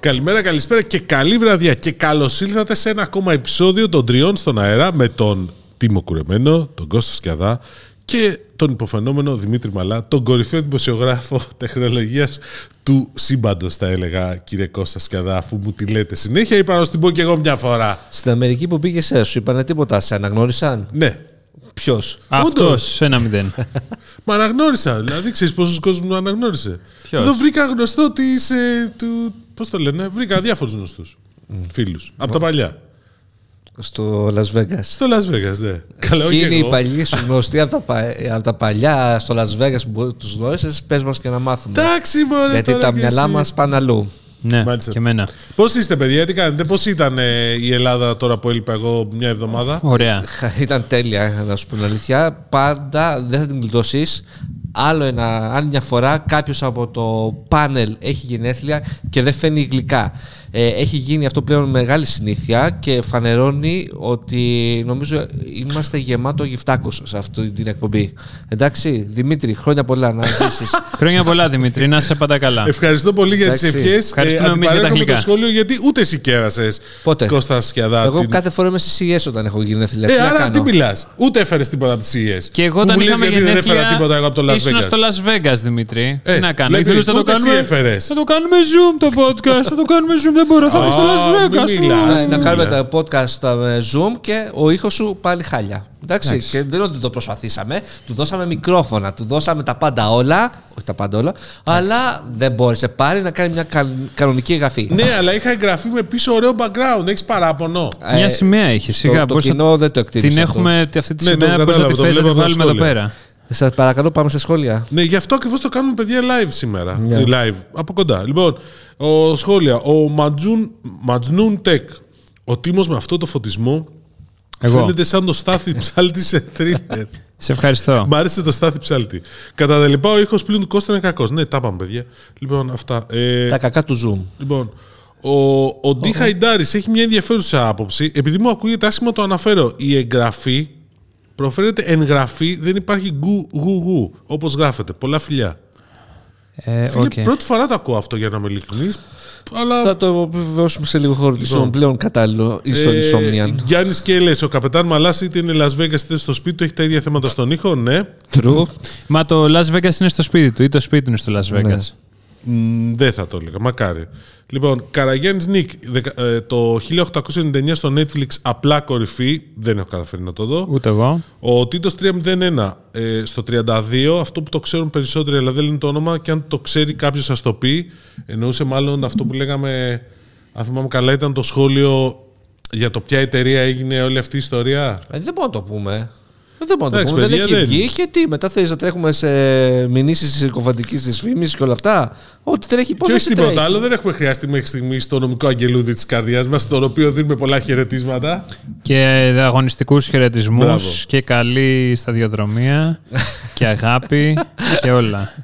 Καλημέρα, καλησπέρα και καλή βραδιά. Και καλώς ήλθατε σε ένα ακόμα επεισόδιο των τριών στον αέρα με τον Τίμο Κουρεμένο, τον Κώστας Σκιαδά και τον υποφαινόμενο Δημήτρη Μαλά, τον κορυφαίο δημοσιογράφο τεχνολογίας του σύμπαντος, θα έλεγα, κύριε Κώστα Σκιαδά, αφού μου τη λέτε συνέχεια. Είπα να την πω και εγώ μια φορά. Στην Αμερική που πήγε, ε, σου είπανε τίποτα, σε αναγνώρισαν; Ναι. Ποιος; Αυτός ένα μηδέν. Μα αναγνώρισα. Δηλαδή, ξέρεις πόσο κόσμο με αναγνώρισε. Ποιος; Εδώ βρήκα γνωστό ότι είσαι του. Πώς το λένε, βρήκα διάφορους γνωστούς φίλους. Από τα παλιά. Στο Las Vegas. Στο Las Vegas, ναι. Καλά, όχι Ποιοι είναι οι εγώ. παλιοί σου γνωστοί από τα, πα- από τα παλιά στο Las Vegas που τους γνώρισες, πες μας και να μάθουμε. Εντάξει, μωρέ. Γιατί τώρα τα και μυαλά εσύ. μας πάνε αλλού. ναι, Μάλιστα. και εμένα. Πώς είστε, παιδιά, τι κάνετε, πώς ήταν ε, η Ελλάδα τώρα που έλειπα εγώ μια εβδομάδα; Ωραία. Ήταν τέλεια, να σου πω την αλήθεια. Πάντα δεν θα την γλιτώσεις. Άλλο ένα, άλλη μια φορά κάποιος από το πάνελ έχει γενέθλια και δεν φαίνει γλυκά. Ε, έχει γίνει αυτό πλέον μεγάλη συνήθεια και φανερώνει ότι νομίζω είμαστε γεμάτο γυφτάκο σε αυτή την εκπομπή. Εντάξει, Δημήτρη, χρόνια πολλά να ζήσεις. Χρόνια πολλά, Δημήτρη. Να είσαι πάντα καλά. Ευχαριστώ πολύ για τις Εντάξει. ευχές. Ευχαριστούμε εμείς για τα με το γλυκά. σχόλιο γιατί ούτε εσύ κέρασες. Πότε; Κώστας Σκιαδά. Εγώ την- κάθε φορά είμαι στι CES όταν έχω γενέθλια. Ε, Τι να άρα κάνω; τι μιλάς. Ούτε έφερες τίποτα από τις CES. Και εγώ Που όταν μου λες είχαμε γιατί δεν γενέθλια, έφερα τίποτα εγώ από το Las ήσουν Vegas. στο Las Vegas, Δημήτρη. Ε, Τι να κάνω. δηλαδή, Ήθελες να το ούτε εσύ κάνουμε; έφερες. Θα το κάνουμε Zoom το podcast. θα το κάνουμε Zoom. Δεν μπορώ. Θα είμαι στο Α, Las μην Vegas. μιλάς. Ναι, να Ας κάνουμε πούμε. τα podcast με Zoom και ο ήχος σου πάλι χάλια. Εντάξει, Εντάξει. και δεν είναι ότι το προσπαθήσαμε. Του δώσαμε μικρόφωνα, του δώσαμε τα πάντα όλα. Όχι τα πάντα όλα, αλλά δεν μπόρεσε πάλι να κάνει μια κα- κανονική εγγραφή. Ναι, αλλά είχα εγγραφεί με πίσω ωραίο background. Έχεις παράπονο. Μια Ε, σημαία είχες. το- Σιγά. το πώς θα- κοινό δεν το εκτίμησε Την αυτό. έχουμε αυτή τη Ναι, το σημαία. Πώ θα κατάλαβα, τη το φέρεις να βλέπω τη από τα βάλουμε εδώ σχόλια. πέρα. Σα παρακαλώ, πάμε σε σχόλια. Ναι, γι' αυτό ακριβώς το κάνουμε παιδιά live σήμερα. Ναι. Ε, Live, από κοντά. Λοιπόν, ο, σχόλια. Ο Ματζούν, Ματζνούν Τεκ. Ο Τίμος με αυτό το φωτισμό Εγώ. φαίνεται σαν το στάθι ψάλτη σε θρίλερ. Σε ευχαριστώ. Μ' άρεσε το στάθι ψάλτη. Κατά τα λοιπά, ο ήχος πλήν του Κώστα είναι κακός. Ναι, τα είπαμε, παιδιά. Λοιπόν, αυτά. Ε, Τα κακά του Zoom. Λοιπόν, ο, ο Ντι Χαϊντάρης έχει μια ενδιαφέρουσα άποψη. Επειδή μου ακούγεται άσχημα, το αναφέρω. Η εγγραφή προφέρεται εγγραφή, δεν υπάρχει γκου γου γου, όπως γράφεται. Πολλά φιλιά. Ε, Φίλε, οκ. πρώτη φορά το ακούω αυτό για να είμαι ειλικρινής. Αλλά Θα το επιβεβαιώσουμε σε λίγο χώρο λοιπόν, πλέον κατάλληλο ή στον Insomnian. Γιάννης Κέλλε, ο καπετάν Μαλά, είτε είναι Las Vegas είτε στο σπίτι του, έχει τα ίδια θέματα στον ήχο. Ναι. True. Μα το Las Vegas είναι στο σπίτι του ή το σπίτι του είναι στο Las Ναι. Vegas. Μ, δεν θα το έλεγα, μακάρι. Λοιπόν, Καραγιάννης Νίκ, δεκα- ε, το 1899 στο Netflix, απλά κορυφή, δεν έχω καταφέρει να το δω. Ούτε εγώ. Ο Τίτος 301 ε, στο 32, αυτό που το ξέρουν περισσότεροι αλλά δεν λένε το όνομα και αν το ξέρει κάποιος σας το πει, εννοούσε μάλλον αυτό που λέγαμε, αν θυμάμαι καλά ήταν το σχόλιο για το ποια εταιρεία έγινε όλη αυτή η ιστορία. Ε, δεν μπορούμε να το πούμε. Ε, Δεν μπορούμε να το Εντάξει, πούμε. Δεν παιδιά, έχει δεν- βγει και τι. Μετά θες να τρέχουμε σε μηνύσεις της συκοφαντική δυσφήμιση και όλα αυτά. Ό,τι τρέχει Και υπόθεση. όχι τίποτα τρέχει. άλλο, δεν έχουμε χρειαστεί μέχρι στιγμής στο νομικό αγγελούδι της καρδιάς μας, στον οποίο δίνουμε πολλά χαιρετίσματα. Και αγωνιστικούς χαιρετισμούς Μπράβο. και καλή σταδιοδρομία και αγάπη και όλα.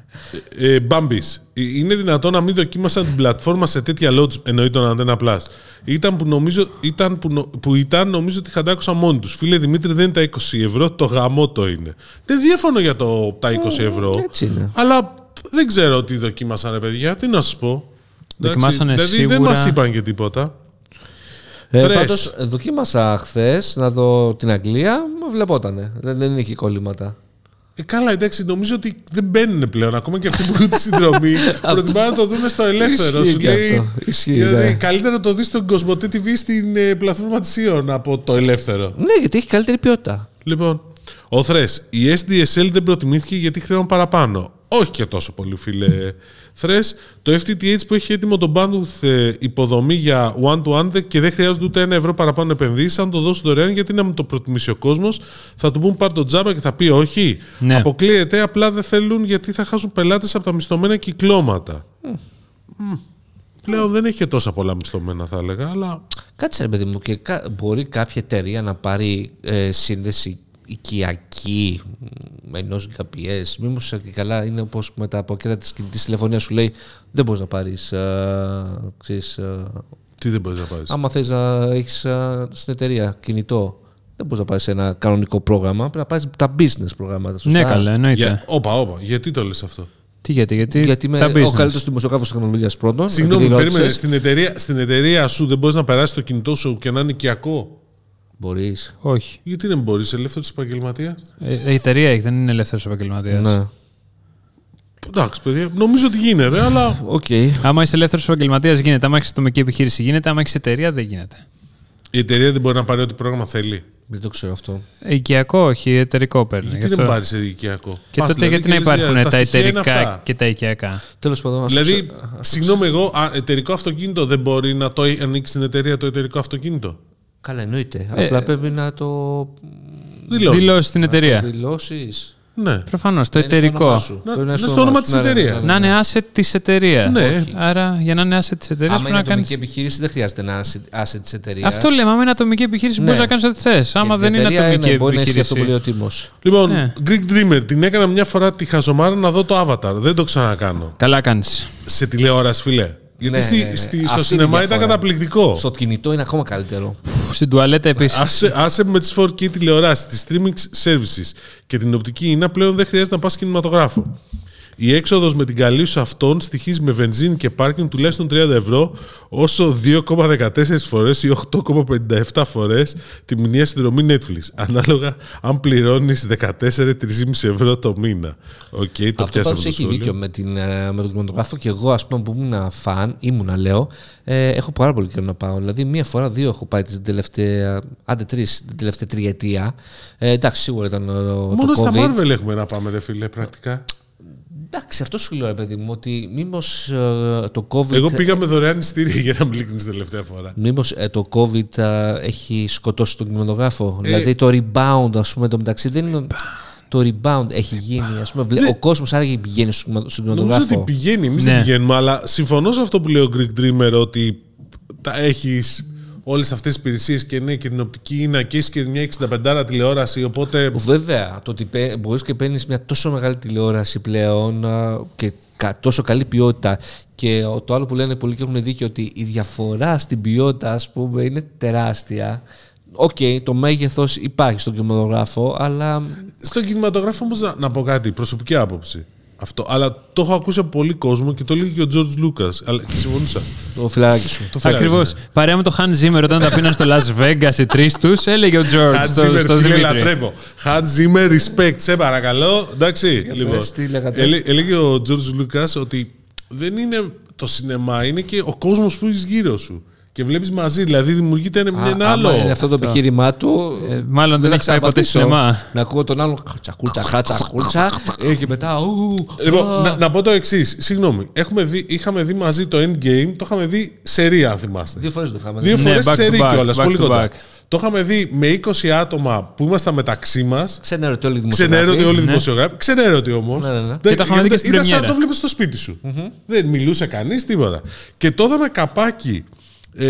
Ε, Μπάμπης, ε, είναι δυνατόν να μην δοκίμασαν την πλατφόρμα σε τέτοια loads, εννοεί τον Antenna Plus. Ήταν που, νομίζω, ήταν που, νο- που ήταν, νομίζω ότι χαντάκωσαν μόνοι τους. Φίλε Δημήτρη, δεν είναι τα 20 ευρώ, το γαμό το είναι. Δεν διέφωνο για το, τα 20 ευρώ. έτσι είναι. Αλλά δεν ξέρω τι δοκίμασαν, ρε παιδιά. Τι να σας πω. Εντάξει, Δοκιμάσανε δηλαδή δεν σίγουρα- μας είπαν και τίποτα. Ε, Θρες. πάντως, δοκίμασα χθες να δω την Αγγλία. Μου βλεπότανε. Δεν, δεν είχε κολλήματα. Ε, καλά, εντάξει, νομίζω ότι δεν μπαίνουν πλέον. Ακόμα και αυτοί που έχουν τη συνδρομή προτιμάνε να το δουν στο ελεύθερο. Ισχύει Σου και λέει, αυτό. Ισχύει, δηλαδή, ναι. καλύτερα να το δεις στον Κοσμοτέ TV στην ε, πλατφόρμα της Ιων από το ελεύθερο. Ναι, γιατί έχει καλύτερη ποιότητα. Λοιπόν, ο Θρες, η SDSL δεν προτιμήθηκε γιατί χρέωναν παραπάνω. Όχι και τόσο πολύ, φίλε Θρες. Το FTTH που έχει έτοιμο το bandwidth ε, υποδομή για one-to-one και δεν χρειάζεται ούτε ένα ευρώ παραπάνω επενδύσεις. Αν το δώσουν δωρεάν, γιατί να μην το προτιμήσει ο κόσμος, θα του πούν πάρ το τζάμπα και θα πει όχι. Ναι. Αποκλείεται, απλά δεν θέλουν γιατί θα χάσουν πελάτες από τα μισθωμένα κυκλώματα. Μμ. Πλέον δεν έχει και τόσα πολλά μισθωμένα, θα έλεγα, αλλά Κάτσε ρε παιδί μου και κα- μπορεί κάποια εταιρεία να πάρει ε, σύνδεση οικιακή με ενός GPS. Μήπω και καλά είναι όπως με τα πακέτα της κινητής τηλεφωνίας σου λέει δεν μπορείς να πάρεις. ξέρεις, ε, τι δεν μπορείς να πάρεις; άμα θες να έχεις στην εταιρεία κινητό, δεν μπορείς να πάρεις ένα κανονικό πρόγραμμα. Πρέπει να πάρεις τα business προγράμματα. σωστά; Ναι, καλά, εννοείται. Για, όπα, όπα, γιατί το λες αυτό; Τι γιατί, γιατί, Γιατί είμαι τα ο business. καλύτερος δημοσιογράφος τεχνολογίας πρώτον. Συγγνώμη, επειδή περίμενε. ρώτησες. Στην εταιρεία, στην εταιρεία σου δεν μπορείς να περάσει το κινητό σου και να είναι οικιακό; Μπορείς. Όχι. Γιατί δεν μπορείς, ελεύθερος επαγγελματίας; Ε, η εταιρεία έχει, δεν είναι ελεύθερος επαγγελματίας. Ναι. Εντάξει, παιδιά, νομίζω ότι γίνεται, αλλά. Οκ. Άμα είσαι ελεύθερος επαγγελματίας, γίνεται. Άμα έχεις ατομική επιχείρηση, γίνεται. Άμα έχεις εταιρεία, δεν γίνεται. Η εταιρεία δεν μπορεί να πάρει ό,τι πρόγραμμα θέλει. Δεν το ξέρω αυτό. Οικιακό, όχι, εταιρικό παίρνει. Γιατί Γι' δεν αυτό- πάρεις σε οικιακό; Και Πας, τότε δηλαδή, γιατί να και λες, υπάρχουν τα τα στοιχεία είναι εταιρικά αυτά. και τα οικιακά; Τέλος πάντων. ας Δηλαδή, το- συγγνώμη, εγώ, α, εταιρικό αυτοκίνητο δεν μπορεί να το ανοίξει στην εταιρεία το εταιρικό αυτοκίνητο; Καλά, εννοείται. Ε, Απλά πρέπει να το Δηλώνει. Δηλώσεις στην εταιρεία. δηλώσεις. Ναι. Προφανώς, το εταιρικό. Να- να στο όνομα της εταιρείας. Να είναι asset της εταιρείας. Ναι. Άρα, για να είναι asset της εταιρείας Άμα πρέπει είναι να κάνει. ατομική επιχείρηση, δεν χρειάζεται να είναι asset της εταιρείας. Αυτό λέμε. Άμα είναι ατομική επιχείρηση, Ναι. μπορεί να κάνεις ό,τι θες. Άμα δεν είναι ατομική Μπορεί να ισχύει αυτό πολύ επιχείρηση. ο τίμο. Λοιπόν, Ναι. Greek Dreamer, την έκανα μια φορά τη χαζομάρα να δω το Avatar. Δεν το ξανακάνω. Καλά κάνεις. Σε τηλεόραση, φιλέ. Γιατί Ναι, στη- ναι, ναι. στη- Αυτή στο είναι η σινεμά ήταν διαφορά. καταπληκτικό. Στο κινητό είναι ακόμα καλύτερο. Στην τουαλέτα επίσης. Άσε, άσε με τις 4K τηλεοράσεις, τις streaming services και την οπτική ίνα πλέον δεν χρειάζεται να πας κινηματογράφο. Η έξοδος με την καλή σου αυτόν στοιχίζει με βενζίνη και πάρκινγκ τουλάχιστον 30 ευρώ, όσο 2,14 φορές ή 8,57 φορές τη μηνιαία συνδρομή Netflix. Ανάλογα αν πληρώνεις 14-3,5 ευρώ το μήνα. Οκ, το Αυτό πιάσαμε πάντως το έχει σχόλιο. δίκιο με, την, ε, με τον κινηματογράφο και εγώ, ας πούμε, που ήμουν φαν, ήμουνα λέω, ε, έχω πάρα πολύ καιρό να πάω. Δηλαδή, μία φορά, δύο έχω πάει την τελευταία, άντε τρεις, την τελευταία τριετία. Ε, εντάξει, σίγουρα ήταν ο, Μόνο το στα COVID. Marvel έχουμε να πάμε, ρε φίλε, πρακτικά. Εντάξει, αυτό σου λέω, ρε παιδί μου, ότι μήπως το COVID. Εγώ πήγα με δωρεάν ειστήρια για να μην την τελευταία φορά. Μήπως ε, το COVID α, έχει σκοτώσει τον κινηματογράφο; Ε, δηλαδή το rebound, ας πούμε, το μεταξύ δεν είναι... Το rebound έχει γίνει, ας πούμε. βλέ- Ο κόσμος άραγε πηγαίνει στο κινημα- στον Νομίζω κινηματογράφο. ότι πηγαίνει, εμείς Ναι. δεν πηγαίνουμε, αλλά συμφωνώ σε αυτό που λέει ο Greek Dreamer ότι τα έχει όλες αυτές τις υπηρεσίες και ναι, και την οπτική είναι και έχει και μια 65 τηλεόραση. Οπότε Βέβαια, το ότι μπορείς και παίρνεις μια τόσο μεγάλη τηλεόραση πλέον α, και κα- τόσο καλή ποιότητα. Και ο- το άλλο που λένε πολλοί και έχουν δίκιο ότι η διαφορά στην ποιότητα, ας πούμε, είναι τεράστια. Οκ, το μέγεθος υπάρχει στον κινηματογράφο, αλλά στον κινηματογράφο όμως να, να πω κάτι, προσωπική άποψη. Αυτό. Αλλά το έχω ακούσει από πολύ κόσμο και το λέει και ο George Lucas. Αλλά και συμφωνούσα. το φιλαράκι σου. Το φυλάκι, Ακριβώς. ναι. Παρέα με το Hans Zimmer όταν τα πίναν στο Las Vegas οι τρεις τους, έλεγε ο George Hans στο, Zimmer, στο φίλε, Δημήτρη. λατρεύω. Hans Zimmer, respect, σε παρακαλώ. Εντάξει, λοιπόν. πες, τι λέγατε. Έλε- έλεγε ο George Lucas ότι δεν είναι το σινεμά, είναι και ο κόσμος που είσαι γύρω σου. Και βλέπεις μαζί, δηλαδή δημιουργείται ένα, Α, ένα άμα άλλο. είναι αυτό το επιχείρημά του. Ε, μάλλον δεν θα έχει πάει ποτέ ξαναπατήσω. σινεμά. Να ακούω τον άλλον τσακούλτσα, χάτσα, κούλτσα. ε, Και μετά. ου, Λοιπόν, α. να, να πω το εξής. Συγγνώμη. Έχουμε δει, είχαμε δει μαζί το Endgame, το είχαμε δει σε ρία, αν θυμάστε. Δύο φορές το είχαμε. Δύο Ναι, φορές back σε to ρία back, κιόλας, back πολύ to κοντά. back. Το είχαμε δει με 20 άτομα που ήμασταν μεταξύ μας. Ξενέρωτε όλοι οι δημοσιογράφοι. Ξενέρωτε όλοι οι Ναι. δημοσιογράφοι. Ξενέρωτε όμως. Ναι, ναι, ναι. Και το είχαμε δει και στην Ήταν σαν να πρεμιέρα. το βλέπει στο σπίτι σου. Δεν μιλούσε κανείς, τίποτα. Και το είδαμε καπάκι. Ε,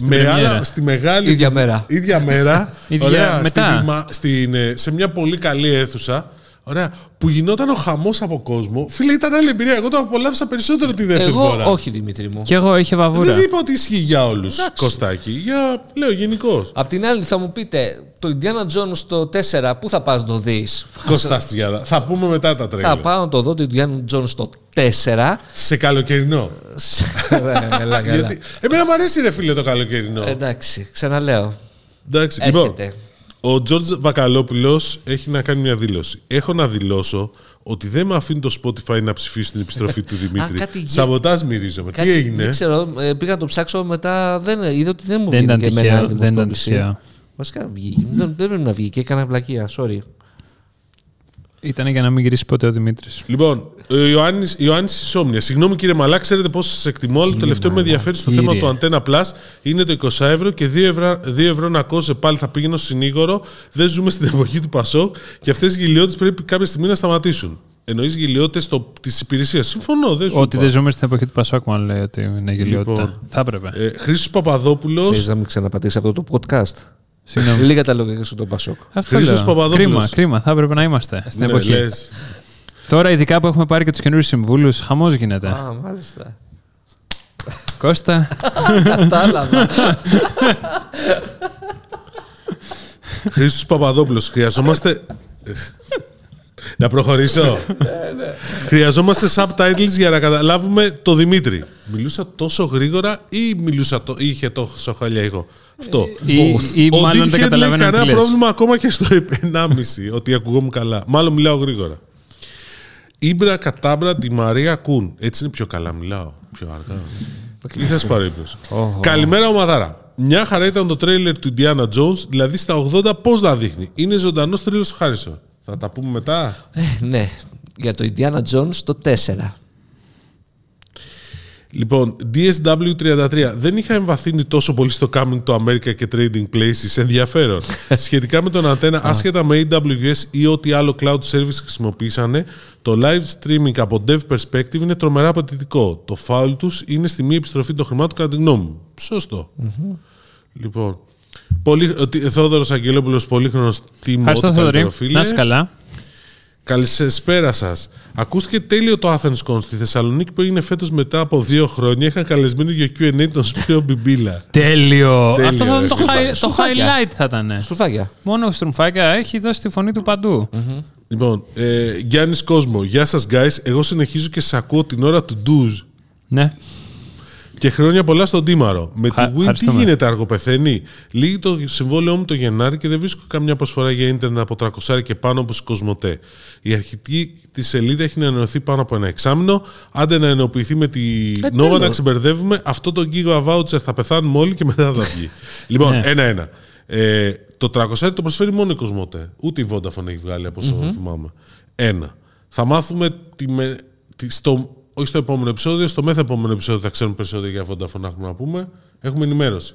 με πρεμιέρα. άλλα, στη μεγάλη. Ίδια μέρα. ίδια μέρα. Ίδια ωραία, μετά. Στη, βημα- στην, ε, σε μια πολύ καλή αίθουσα. Ωραία, που γινόταν ο χαμός από κόσμο. Φίλε, ήταν άλλη εμπειρία. Εγώ το απολαύσα περισσότερο τη δεύτερη Εγώ φορά. όχι, Δημήτρη μου. Και εγώ είχε βαβούρα. Δεν είπα ότι ισχύει για όλους, Κωστάκη. Για, λέω γενικώς. Απ' την άλλη θα μου πείτε, το Indiana Jones το 4, πού θα πας να το δεις; Κωστά Στριάδα. Θα πούμε μετά τα τρέλα. θα πάω να το δω το Indiana Jones το 4. Σε καλοκαιρινό. Έλα, έλα. Γιατί... Εμένα μου αρέσει ρε φίλε το καλοκαιρινό. Εντάξει, ξαναλέω. Εντάξει, λοιπόν, Έρχεται. Ο Τζορτζ Βακαλόπουλος έχει να κάνει μια δήλωση. Έχω να δηλώσω ότι δεν με αφήνει το Spotify να ψηφίσει την επιστροφή του Δημήτρη. κάτι γι- Σαμποτάζ μυρίζομαι. Κάτι- Τι έγινε; Δεν ξέρω, ε, πήγα να το ψάξω μετά. Δεν, είδα ότι δεν μου Δεν βγήκε ήταν και εμένα τυχαίο. η Δεν ήταν δημοσκόπηση. τυχαίο. Βασικά βγήκε. Δεν, δεν πρέπει να βγει και έκανα βλακεία. Sorry. Ήταν για να μην γυρίσει ποτέ ο Δημήτρης. Λοιπόν, ο Ιωάννης, Ιωάννης Ισόμνιας. Συγγνώμη κύριε Μαλά, ξέρετε πόσο σας εκτιμώ, αλλά το τελευταίο που με ενδιαφέρει στο θέμα Κύριε. του Antenna Plus είναι το 20 ευρώ και 2 ευρώ, 2 ευρώ να κόζε πάλι θα πήγαινε στο συνήγορο. Δεν ζούμε στην εποχή του Πασόκ και αυτές οι γελιότητες πρέπει κάποια στιγμή να σταματήσουν. Εννοείς γελιότητες της υπηρεσίας. Συμφωνώ, δεν σου Ότι είπα. δεν ζούμε στην εποχή του Πασόκ, μάλλον λέει ότι είναι γελιότητα. Λοιπόν. Θα έπρεπε. Ε, Χρήστος Παπαδόπουλος Ξέρεις να μην ξαναπατήσεις αυτό το podcast; Συγγνώμη. Λίγα τα λόγια σου τον Πασόκ. Αυτός Χρήστος λέω. Παπαδόπουλος. Κρίμα, κρίμα. Θα έπρεπε να είμαστε στην Ναι, εποχή. λες. Τώρα, ειδικά που έχουμε πάρει και τους καινούριους συμβούλους, χαμός γίνεται. Α, μάλιστα. Κώστα, Κατάλαβα. Χρήστος Παπαδόπουλος, χρειαζόμαστε... να προχωρήσω. Χρειαζόμαστε subtitles για να καταλάβουμε το Δημήτρη. Μιλούσα τόσο γρήγορα ή μιλούσα το, είχε τόσο χαλιά εγώ. Αυτό. Ή, ή Ο μάλλον Dickhead δεν λέει καταλαβαίνω τι κανένα λες. πρόβλημα ακόμα και στο 1,5 ότι ακουγόμουν καλά. Μάλλον μιλάω γρήγορα. Ήμπρα κατάμπρα τη Μαρία Κούν. Έτσι είναι πιο καλά, μιλάω. Πιο αργά. Ή θα πάρω ύπνος. Καλημέρα, ομαδάρα. Μια χαρά ήταν το τρέιλερ του Indiana Jones, δηλαδή στα 80 πώς να δείχνει. Είναι ζωντανός τρίλος ο Χάρισον. Θα τα πούμε μετά; Ε, ναι, για το Indiana Jones το 4. Λοιπόν, DSW33. Δεν είχα εμβαθύνει τόσο πολύ στο coming to America και trading places. Ενδιαφέρον. Σχετικά με τον αντένα, άσχετα με AWS ή ό,τι άλλο cloud service χρησιμοποίησανε, το live streaming από dev perspective είναι τρομερά απαιτητικό. Το foul τους είναι στη μη επιστροφή των χρημάτων κατά τη γνώμη μου. Σωστό. Λοιπόν, πολύ, ο Τι- Θόδωρος Αγγελόπουλος, πολύχρονος team Ευχαριστώ, ό,τι Θεοδωρή. καλύτερο, φίλε. Να είσαι καλά. Καλησπέρα σας. Ακούστηκε τέλειο το Athens Con στη Θεσσαλονίκη που έγινε φέτος μετά από δύο χρόνια. Είχαν καλεσμένο για QA τον Σπύρο Μπιμπίλα. Τέλειο. Τέλειο, Αυτό θα ήταν ρε, το, στρουφάκια. high- το Στρουφάκια. highlight θα ήταν. Στρουφάκια. Μόνο ο Στρουμφάκια έχει δώσει τη φωνή του παντού. Λοιπόν, ε, Γιάννης Κόσμο, γεια σας, guys. Εγώ συνεχίζω και σα ακούω την ώρα του ντουζ. Ναι. Και χρόνια πολλά στον Τίμαρο. Με Χα- τη Win τι ευχαριστούμε. γίνεται, αργοπεθαίνει; Λύγει το συμβόλαιό μου το Γενάρη και δεν βρίσκω καμιά προσφορά για ίντερνετ από 300 και πάνω όπως η Κοσμοτέ. Η αρχική της σελίδα έχει ενωθεί πάνω από ένα εξάμεινο. Άντε να ενοποιηθεί με τη Ε, Nova να τέλος. ξεμπερδεύουμε. Αυτό το Giga Voucher θα πεθάνουμε όλοι και μετά θα βγει. λοιπόν, Ναι. ένα-ένα. Ε, το 300 το προσφέρει μόνο η Κοσμοτέ. Ούτε η Vodafone έχει βγάλει από όσο θυμάμαι. Ένα. Θα μάθουμε τη, με, τη, στο, όχι στο επόμενο επεισόδιο, στο μεθεπόμενο επεισόδιο θα ξέρουμε περισσότερο για Vodafone να έχουμε να πούμε. Έχουμε ενημέρωση.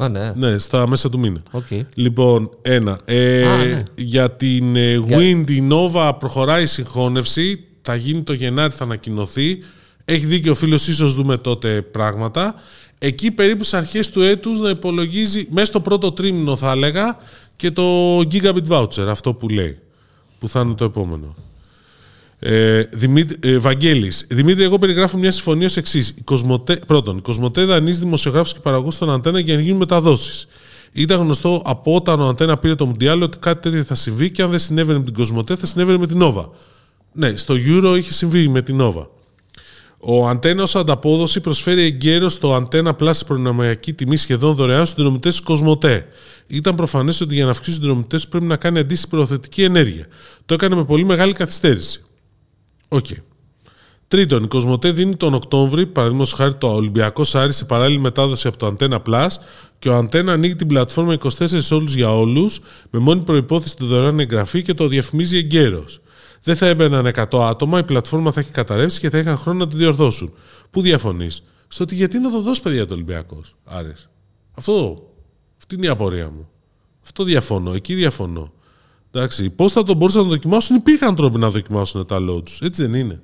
Α, ναι. Ναι, στα μέσα του μήνα. Οκ. Λοιπόν, ένα. Ε, Α, ναι. Για την ε, Για- Wind, η Nova προχωράει η συγχώνευση. Θα γίνει το Γενάρη, θα ανακοινωθεί. Έχει δίκιο ο φίλος, ίσως δούμε τότε πράγματα. Εκεί περίπου στις αρχές του έτους να υπολογίζει, μέσα στο πρώτο τρίμηνο θα έλεγα, και το Gigabit Voucher, αυτό που λέει, που θα είναι το επόμενο. Ε, Δημήτρη, ε, Βαγγέλης. Δημήτρη, εγώ περιγράφω μια συμφωνία ως εξής. Πρώτον, η Κοσμοτέ δανείζει δημοσιογράφους και παραγωγούς στον Αντένα για να γίνουν μεταδόσεις. Ήταν γνωστό από όταν ο Αντένα πήρε το Μουντιάλ ότι κάτι τέτοιο θα συμβεί και αν δεν συνέβαινε με την Κοσμοτέ θα συνέβαινε με την Nova. Ναι, στο Euro είχε συμβεί με την Nova. Ο Αντένα ως ανταπόδοση προσφέρει εγκαίρως το Αντένα Plus σε προνομιακή τιμή σχεδόν δωρεάν στους συνδρομητές της Κοσμοτέ. Ήταν προφανές ότι για να αυξήσει τους συνδρομητές πρέπει να κάνει αντίστοιχη προωθητική ενέργεια. Το έκανε με πολύ μεγάλη καθυστέρηση. Οκ. Τρίτον, η Cosmote δίνει τον Οκτώβρη, παραδείγματος χάρη, το Ολυμπιακός Άρης σε παράλληλη μετάδοση από το Antenna Plus και ο Antenna ανοίγει την πλατφόρμα 24 ώρου για όλους, με μόνη προϋπόθεση τη δωρεάν εγγραφή και το διαφημίζει εγκαίρως. Δεν θα έμπαιναν 100 άτομα, η πλατφόρμα θα έχει καταρρεύσει και θα είχαν χρόνο να τη διορθώσουν. Πού διαφωνείς, Στο ότι γιατί να το δώσεις παιδιά το Ολυμπιακός, Άρης; Αυτό. Αυτή είναι η απορία μου. Αυτό διαφωνώ. Εκεί διαφωνώ. Εντάξει, πώς θα τον μπορούσαν να το δοκιμάσουν, υπήρχαν τρόποι να δοκιμάσουν τα load του. Έτσι δεν ειναι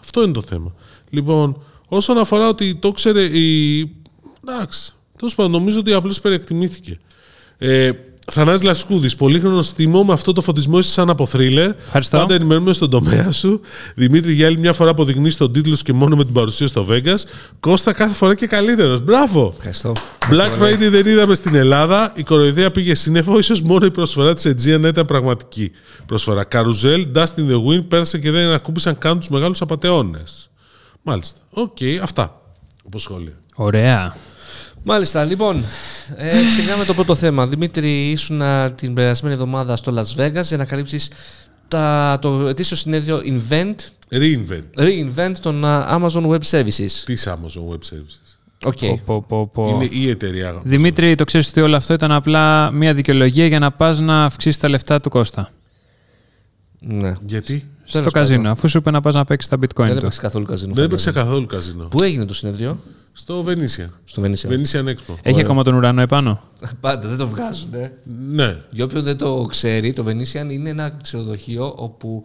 Αυτό είναι το θέμα. Λοιπόν, όσον αφορά ότι το ξέρε η. Εντάξει. Τέλος πάντων, νομίζω ότι απλώς υπερεκτιμήθηκε. Ε, Θανάζη Λασκούδης, πολύχρονο τιμό με αυτό το φωτισμό είσαι σαν από θρίλερ. Ευχαριστώ. Πάντα ενημερώνουμε στον τομέα σου. Δημήτρη, για άλλη μια φορά αποδεικνύεις τον τίτλο σου και μόνο με την παρουσία στο Vegas. Κώστα κάθε φορά και καλύτερος. Μπράβο! Ευχαριστώ. Black Friday δεν είδαμε στην Ελλάδα. Η κοροϊδία πήγε σύννεφο. ίσως μόνο η προσφορά της Aegean να ήταν πραγματική προσφορά. Καρουζέλ, Dust in the Wind πέρασε και δεν ακούμπησαν καν τους μεγάλους απαταιώνες. Μάλιστα. Οκ, αυτά. Όπω σχόλια. Ωραία. Μάλιστα, λοιπόν, ε, ξεκινάμε το πρώτο θέμα. Δημήτρη, ήσουν α, την περασμένη εβδομάδα στο Las Vegas για να καλύψεις το ετήσιο συνέδριο Invent, Reinvent. Reinvent των α, Amazon Web Services. Τι Amazon Web Services. Οκ. Πω, πω, πω, πω. Είναι η εταιρεία. Δημήτρη, το ξέρεις ότι όλο αυτό ήταν απλά μια δικαιολογία για να πας να αυξήσεις τα λεφτά του Κώστα. Ναι. Γιατί; Στο Τέλος καζίνο, πάντων. αφού σου είπε να πας να παίξεις τα bitcoin Δεν του. έπαιξε καθόλου καζίνο. δεν έπαιξε φαντάζομαι. καθόλου καζίνο. Πού έγινε το συνέδριο, Στο Venetian. στο Venetian. Venetian Expo. Έχει ακόμα τον ουρανό επάνω; Πάντα δεν το βγάζουν. Ε. Ναι. Για όποιον δεν το ξέρει, το Venetian είναι ένα ξενοδοχείο όπου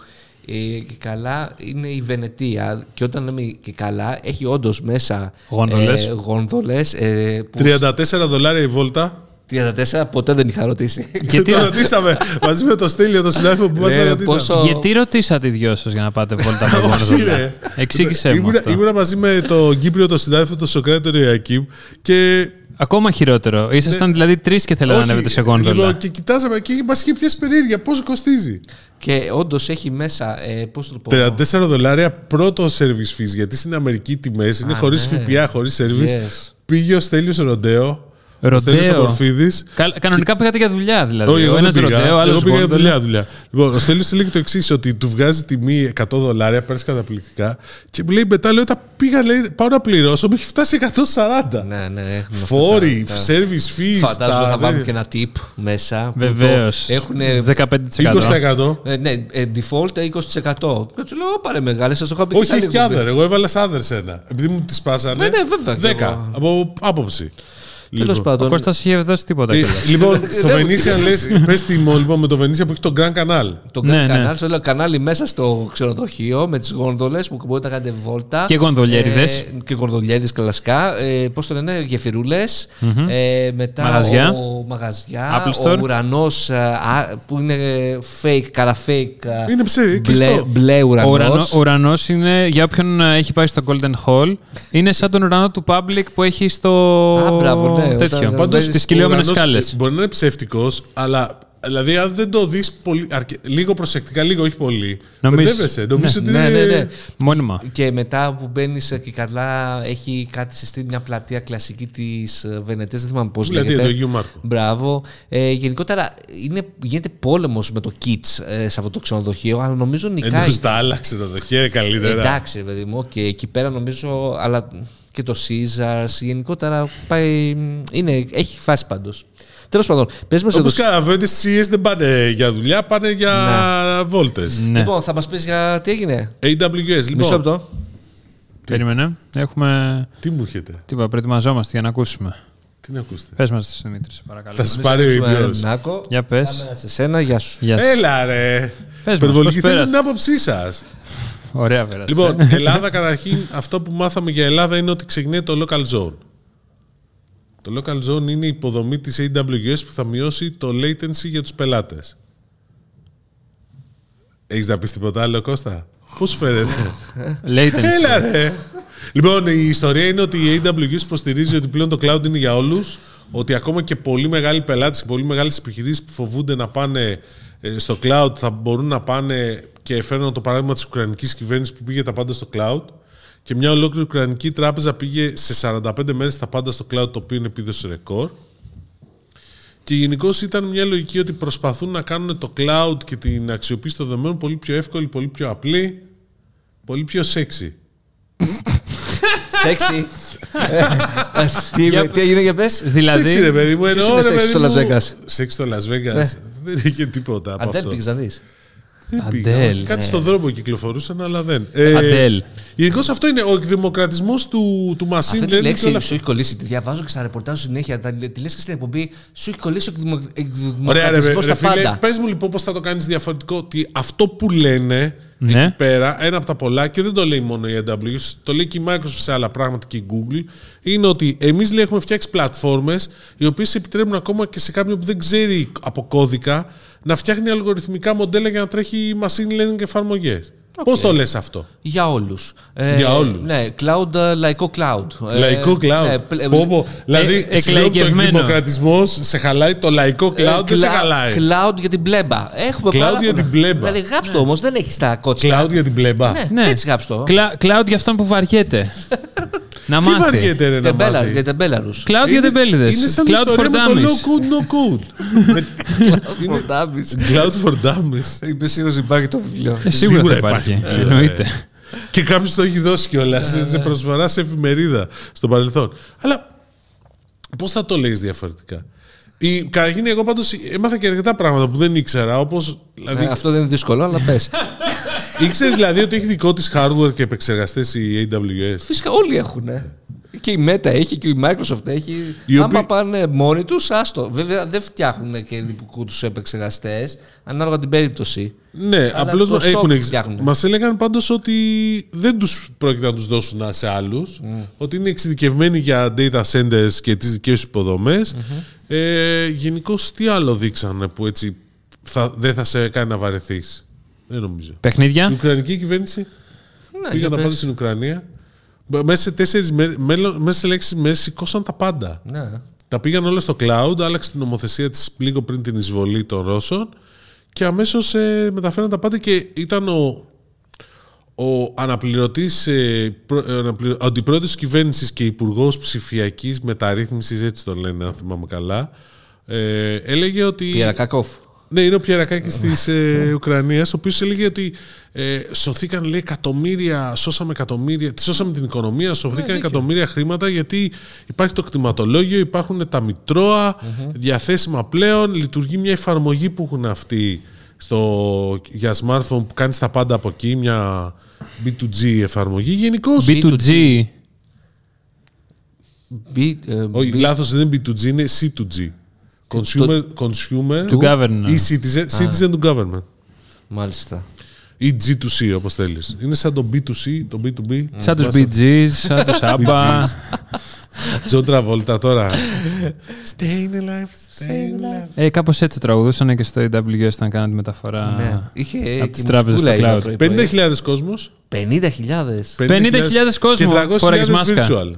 ε, και καλά είναι η Βενετία. Και όταν λέμε και καλά, έχει όντως μέσα Γόνδολες. Ε, γόνδολες, ε, που 34 δολάρια η βόλτα. 34 ποτέ δεν είχα ρωτήσει. Και τι το ρα- ρωτήσαμε μαζί με το Στέλιο, το συνάδελφο που μας Ε, το ρωτήσαμε. πόσο- Γιατί ρωτήσατε οι δυο σας για να πάτε βόλτα με Όχι, γόνδολα. ρε. Εξήγησέ μου Ήμουνα- αυτό. Ήμουνα μαζί με τον Κύπριο, τον συνάδελφο, τον Σοκράτη, τον Ιακήμ και Ακόμα χειρότερο. Ήσασταν δηλαδή τρεις και θέλατε να Όχι, ανέβετε σε γόνδολα. Λοιπόν, και κοιτάζαμε και μας είχε πιάσει περίεργεια. Πόσο κοστίζει. Και όντως έχει μέσα. Ε, Πώς το πω; 34 δολάρια πρώτο service fees. Γιατί στην Αμερική οι τιμές είναι Α, χωρίς ναι. ΦΠΑ, χωρίς service. Yes. Πήγε ο Στέλιος Ροντέο. Ο Ροντέο. Στέλιος ο Μορφίδης. Κα- Κανονικά πήγατε για δουλειά δηλαδή. Όχι, ο εγώ ένας δεν πήγα. ροντέο, εγώ άλλος πήγα για γόνδολα. δουλειά, δουλειά. Λοιπόν, ο Στέλιος έλεγε το εξής, ότι του βγάζει τιμή 100 δολάρια, παίρνεις καταπληκτικά. Και μου λέει μετά, λέω, όταν πήγα, λέει, πάω να πληρώσω, μου έχει φτάσει 140. Ναι, ναι, έχουμε αυτά Φόροι, τα- τα- service fees. Φαντάζομαι τα- θα βάλουμε δεν- και ένα tip μέσα. που Βεβαίως. το Έχουν 15%. 20%. Ε, ναι, ε, default 20%. Και τους λέω, πάρε μεγάλες, σας το είχα πει Όχι, σε έχει άλλη και εκπομπή. άδερ. Εγώ έβαλα άδερ σε ένα. Επειδή μου τις πάσανε. Ναι, ναι, βέβαια, και 10 εγώ. από άποψη. Τέλος Λοιπόν. Ο πάντων. Κώστας είχε δώσει τίποτα Ε, κιόλας. λοιπόν, στο Δεν- Venetian λες, πες τη μου λοιπόν με το Venetian που έχει το Grand Canal. Το Ναι, ναι, ναι. κανάλι, σου λέω κανάλι μέσα στο ξενοδοχείο με τις γόνδολες που μπορείτε να κάνετε βόλτα. Και γονδολιέριδες. Ε, και γονδολιέριδες κλασικά. Ε, Πώς το λένε, γεφυρούλες. Ε, μετά Μαγαζιά. ο μαγαζιά. Apple Store. Ο ουρανό που είναι fake, καλά fake. α, Είναι ψε- μπλε, κλειστό. μπλε Ο ουρανός. ουρανό, ουρανός είναι, για όποιον ε, έχει πάει στο Golden Hall, είναι σαν τον ουρανό του Public που έχει στο. Α, μπράβο, ναι, τέτοιο. όταν- Πάντως, Πάντως, στις κυλιόμενες Ο ουρανός, σκάλες. ε, Μπορεί να είναι ψεύτικος, αλλά δηλαδή αν δεν το δεις λίγο προσεκτικά, λίγο όχι πολύ. Νομίζω- Μπερδεύεσαι. Νομίζω ότι Ναι, είναι. ναι, ναι. Μόνιμα. Και μετά που μπαίνεις και καλά, έχει κάτι συστήνει μια πλατεία κλασική της Βενετέ. Δεν θυμάμαι πώς Πλατεία λέγεται. του Αγίου Μάρκου. Μπράβο. Ε, γενικότερα είναι, γίνεται πόλεμος με το Kids ε, σε αυτό το ξενοδοχείο, αλλά νομίζω Ενώ νικάει. στα άλλαξε το δοχεία καλύτερα. Εντάξει, ρε παιδί μου, και εκεί πέρα νομίζω, αλλά και το Caesars, γενικότερα πάει. Είναι, έχει φάση πάντως. Τέλος πάντων, πες μας Όπως εδώ. καταλαβαίνετε, στι CES δεν πάνε για δουλειά, πάνε για βόλτες. Ναι. Λοιπόν, θα μας πεις για τι έγινε; AWS, Μισό λοιπόν. λεπτό. Περίμενε. Έχουμε. Τι μου έχετε, Τι είπα, προετοιμαζόμαστε για να ακούσουμε. τι να ακούσετε. Πες μας τη Δημήτρη, σε παρακαλώ. Θα σας πάρει ο Ευχαριστούμε, ίδιο. Νάκο. Για πες. Πάμε σε σένα, γεια σου. Γεια σας. Έλα ρε. Πες μας, Υπερβολική πώς θέλει πέρασε. την άποψή σας. Ωραία, πέρασε. Λοιπόν, Ελλάδα καταρχήν, αυτό που μάθαμε για Ελλάδα είναι ότι ξεκινάει το local zone. Το local zone είναι η υποδομή της AWS που θα μειώσει το latency για τους πελάτες. Έχεις να πεις τίποτα άλλο, Κώστα; Πώς φαίνεται; Latency. Έλα ρε! Λοιπόν, η ιστορία είναι ότι η AWS υποστηρίζει ότι πλέον το cloud είναι για όλους, ότι ακόμα και πολύ μεγάλοι πελάτες και πολύ μεγάλες επιχειρήσεις που φοβούνται να πάνε ε, στο cloud θα μπορούν να πάνε και φέρνω το παράδειγμα της Ουκρανικής κυβέρνησης που πήγε τα πάντα στο cloud και μια ολόκληρη Ουκρανική τράπεζα πήγε σε 45 μέρες τα πάντα στο cloud το οποίο είναι επίδοση ρεκόρ και γενικώς ήταν μια λογική ότι προσπαθούν να κάνουν το cloud και την αξιοποίηση των δεδομένων πολύ πιο εύκολη, πολύ πιο απλή, πολύ πιο sexy. Σεξι. Ε, τι, Για- τι έγινε για πες. Δηλαδή. Σεξι ρε παιδί μου, εννοώ είναι ρε σεξι παιδί στο μου. Las Vegas? Σεξι στο Las Vegas. Ναι. Δεν είχε τίποτα από Αντέλ αυτό. πήγες να δεις. Δεν Αντέλ, πήγα. όχι, ναι. Κάτι στον δρόμο κυκλοφορούσαν, αλλά δεν. Ε, Αντέλ. Γενικώς αυτό είναι ο εκδημοκρατισμός του, του machine Αυτή τη learning. και όλα λέξη αυτά. σου έχει κολλήσει. Τη διαβάζω και στα ρεπορτάζ συνέχεια. Τα- Τη λες και στην εκπομπή. Σου έχει κολλήσει ο εκδημο- Ωραία, ρε, εκδημοκρατισμός ρε, στα φίλε, πάντα. πες μου λοιπόν πώς θα το κάνεις διαφορετικό. Ότι αυτό που λένε Ναι. εκεί πέρα, ένα από τα πολλά, και δεν το λέει μόνο η AWS, το λέει και η Microsoft σε άλλα πράγματα και η Google, είναι ότι εμείς λέει, έχουμε φτιάξει πλατφόρμες οι οποίες επιτρέπουν ακόμα και σε κάποιον που δεν ξέρει από κώδικα να φτιάχνει αλγοριθμικά μοντέλα για να τρέχει machine learning εφαρμογές. Πώς το λες αυτό; Για όλους. Για όλους. Ναι, cloud, ε, λαϊκό cloud. Ε, Λαϊκό cloud. ναι, πλε- Πω, πω. Δηλαδή, ε, συγγνώμη, το εκλαϊκευμένο. εκδημοκρατισμός σε χαλάει, το λαϊκό cloud δεν σε Ε, clou- χαλάει. Cloud για την πλέμπα. Έχουμε Cloud πάρα για πολλά. την πλέμπα. Δηλαδή, γράψτε το όμως, δεν έχεις τα κότσια. Cloud για την πλέμπα. Ναι, Ναι. έτσι γράψτε το. Κλα- Cloud για αυτόν που βαριέται. να Τι μάθει. βαριέται ρε να Τεμπέλα- μάθει; Για τεμπέλαρους. Cloud για Είναι- τεμπέληδες. Είναι σαν την Cloud for ιστορία με το dummies. no code, no code. Με- είναι- Cloud for dummies. Είμαι σίγουρος υπάρχει το βιβλίο. Ε, Σίγουρα, Σίγουρα θα υπάρχει. υπάρχει. Εννοείται. Και κάποιος το έχει δώσει κιόλας σε προσφορά σε εφημερίδα στο παρελθόν. Αλλά πώς θα το λέει διαφορετικά; Η, καταρχήν, εγώ πάντως έμαθα και αρκετά πράγματα που δεν ήξερα. Όπως. Δηλαδή, Ε, Αυτό δεν είναι δύσκολο, αλλά πες. ήξερε δηλαδή ότι έχει δικό της hardware και επεξεργαστές η AWS. Φυσικά όλοι έχουν. Και η Meta έχει και η Microsoft έχει. Οι Άμα οποίοι- πάνε μόνοι τους, άστο. Βέβαια δεν φτιάχνουν και δικού τους επεξεργαστές, ανάλογα την περίπτωση. Ναι, Αλλά απλώς το shop έχουν. φτιάχνουνε. Μας έλεγαν πάντως ότι δεν τους πρόκειται να τους δώσουν σε άλλους. Ότι είναι εξειδικευμένοι για data centers και τις δικές τους υποδομε Ε, Γενικώς, τι άλλο δείξανε που έτσι θα, δεν θα σε κάνει να βαρεθείς; Δεν νομίζω. Η Παιχνίδια. Ουκρανική κυβέρνηση Ναι, πήγαν για τα πες. πάντα στην Ουκρανία. Μέσα σε τέσσερις μέρε, μέσα σε λέξεις μέρε σηκώσαν τα πάντα. Ναι. Τα πήγαν όλα στο cloud, άλλαξε την νομοθεσία της λίγο πριν την εισβολή των Ρώσων και αμέσως ε, μεταφέραν τα πάντα και ήταν ο, ο αναπληρωτής, ε, προ- ε, αναπληρω- αντιπρόεδρος της κυβέρνησης και υπουργός ψηφιακής μεταρρύθμισης, έτσι το λένε αν θυμάμαι καλά, ε, έλεγε ότι... Πιέρα Κακόφ. Ναι, είναι ο Πιερακάκης της ε, Ουκρανίας, ο οποίος έλεγε ότι ε, σωθήκαν λέει, εκατομμύρια, σώσαμε εκατομμύρια, σώσαμε την οικονομία, σωθήκαν εκατομμύρια χρήματα γιατί υπάρχει το κτηματολόγιο, υπάρχουν τα μητρώα διαθέσιμα πλέον, λειτουργεί μια εφαρμογή που έχουν αυτοί στο, για smartphone που κάνεις τα πάντα από εκεί, μια B2G εφαρμογή. Γενικώ. B2G. Μπι- ε, Όχι, μπι- λάθος δεν είναι B2G, είναι C2G. Consumer, consumer To government. ή citizen, citizen to government. Μάλιστα. Ή G2C όπως θέλεις. Είναι σαν το B2C, το B2B. Σαν τους Bee Gees, σαν τους ABBA. Τζον Τραβόλτα τώρα. Staying alive, staying alive. Ε, κάπως έτσι τραγουδούσαν και στο AWS όταν κάνανε τη μεταφορά. Ναι. Είχε από και τις τράπεζες στο μουσικούλα cloud. η πρωί-πρωί. 50.000 κόσμος. 50.000. 50.000 κόσμο, Και 300.000 φόραγες μάσκα. virtual.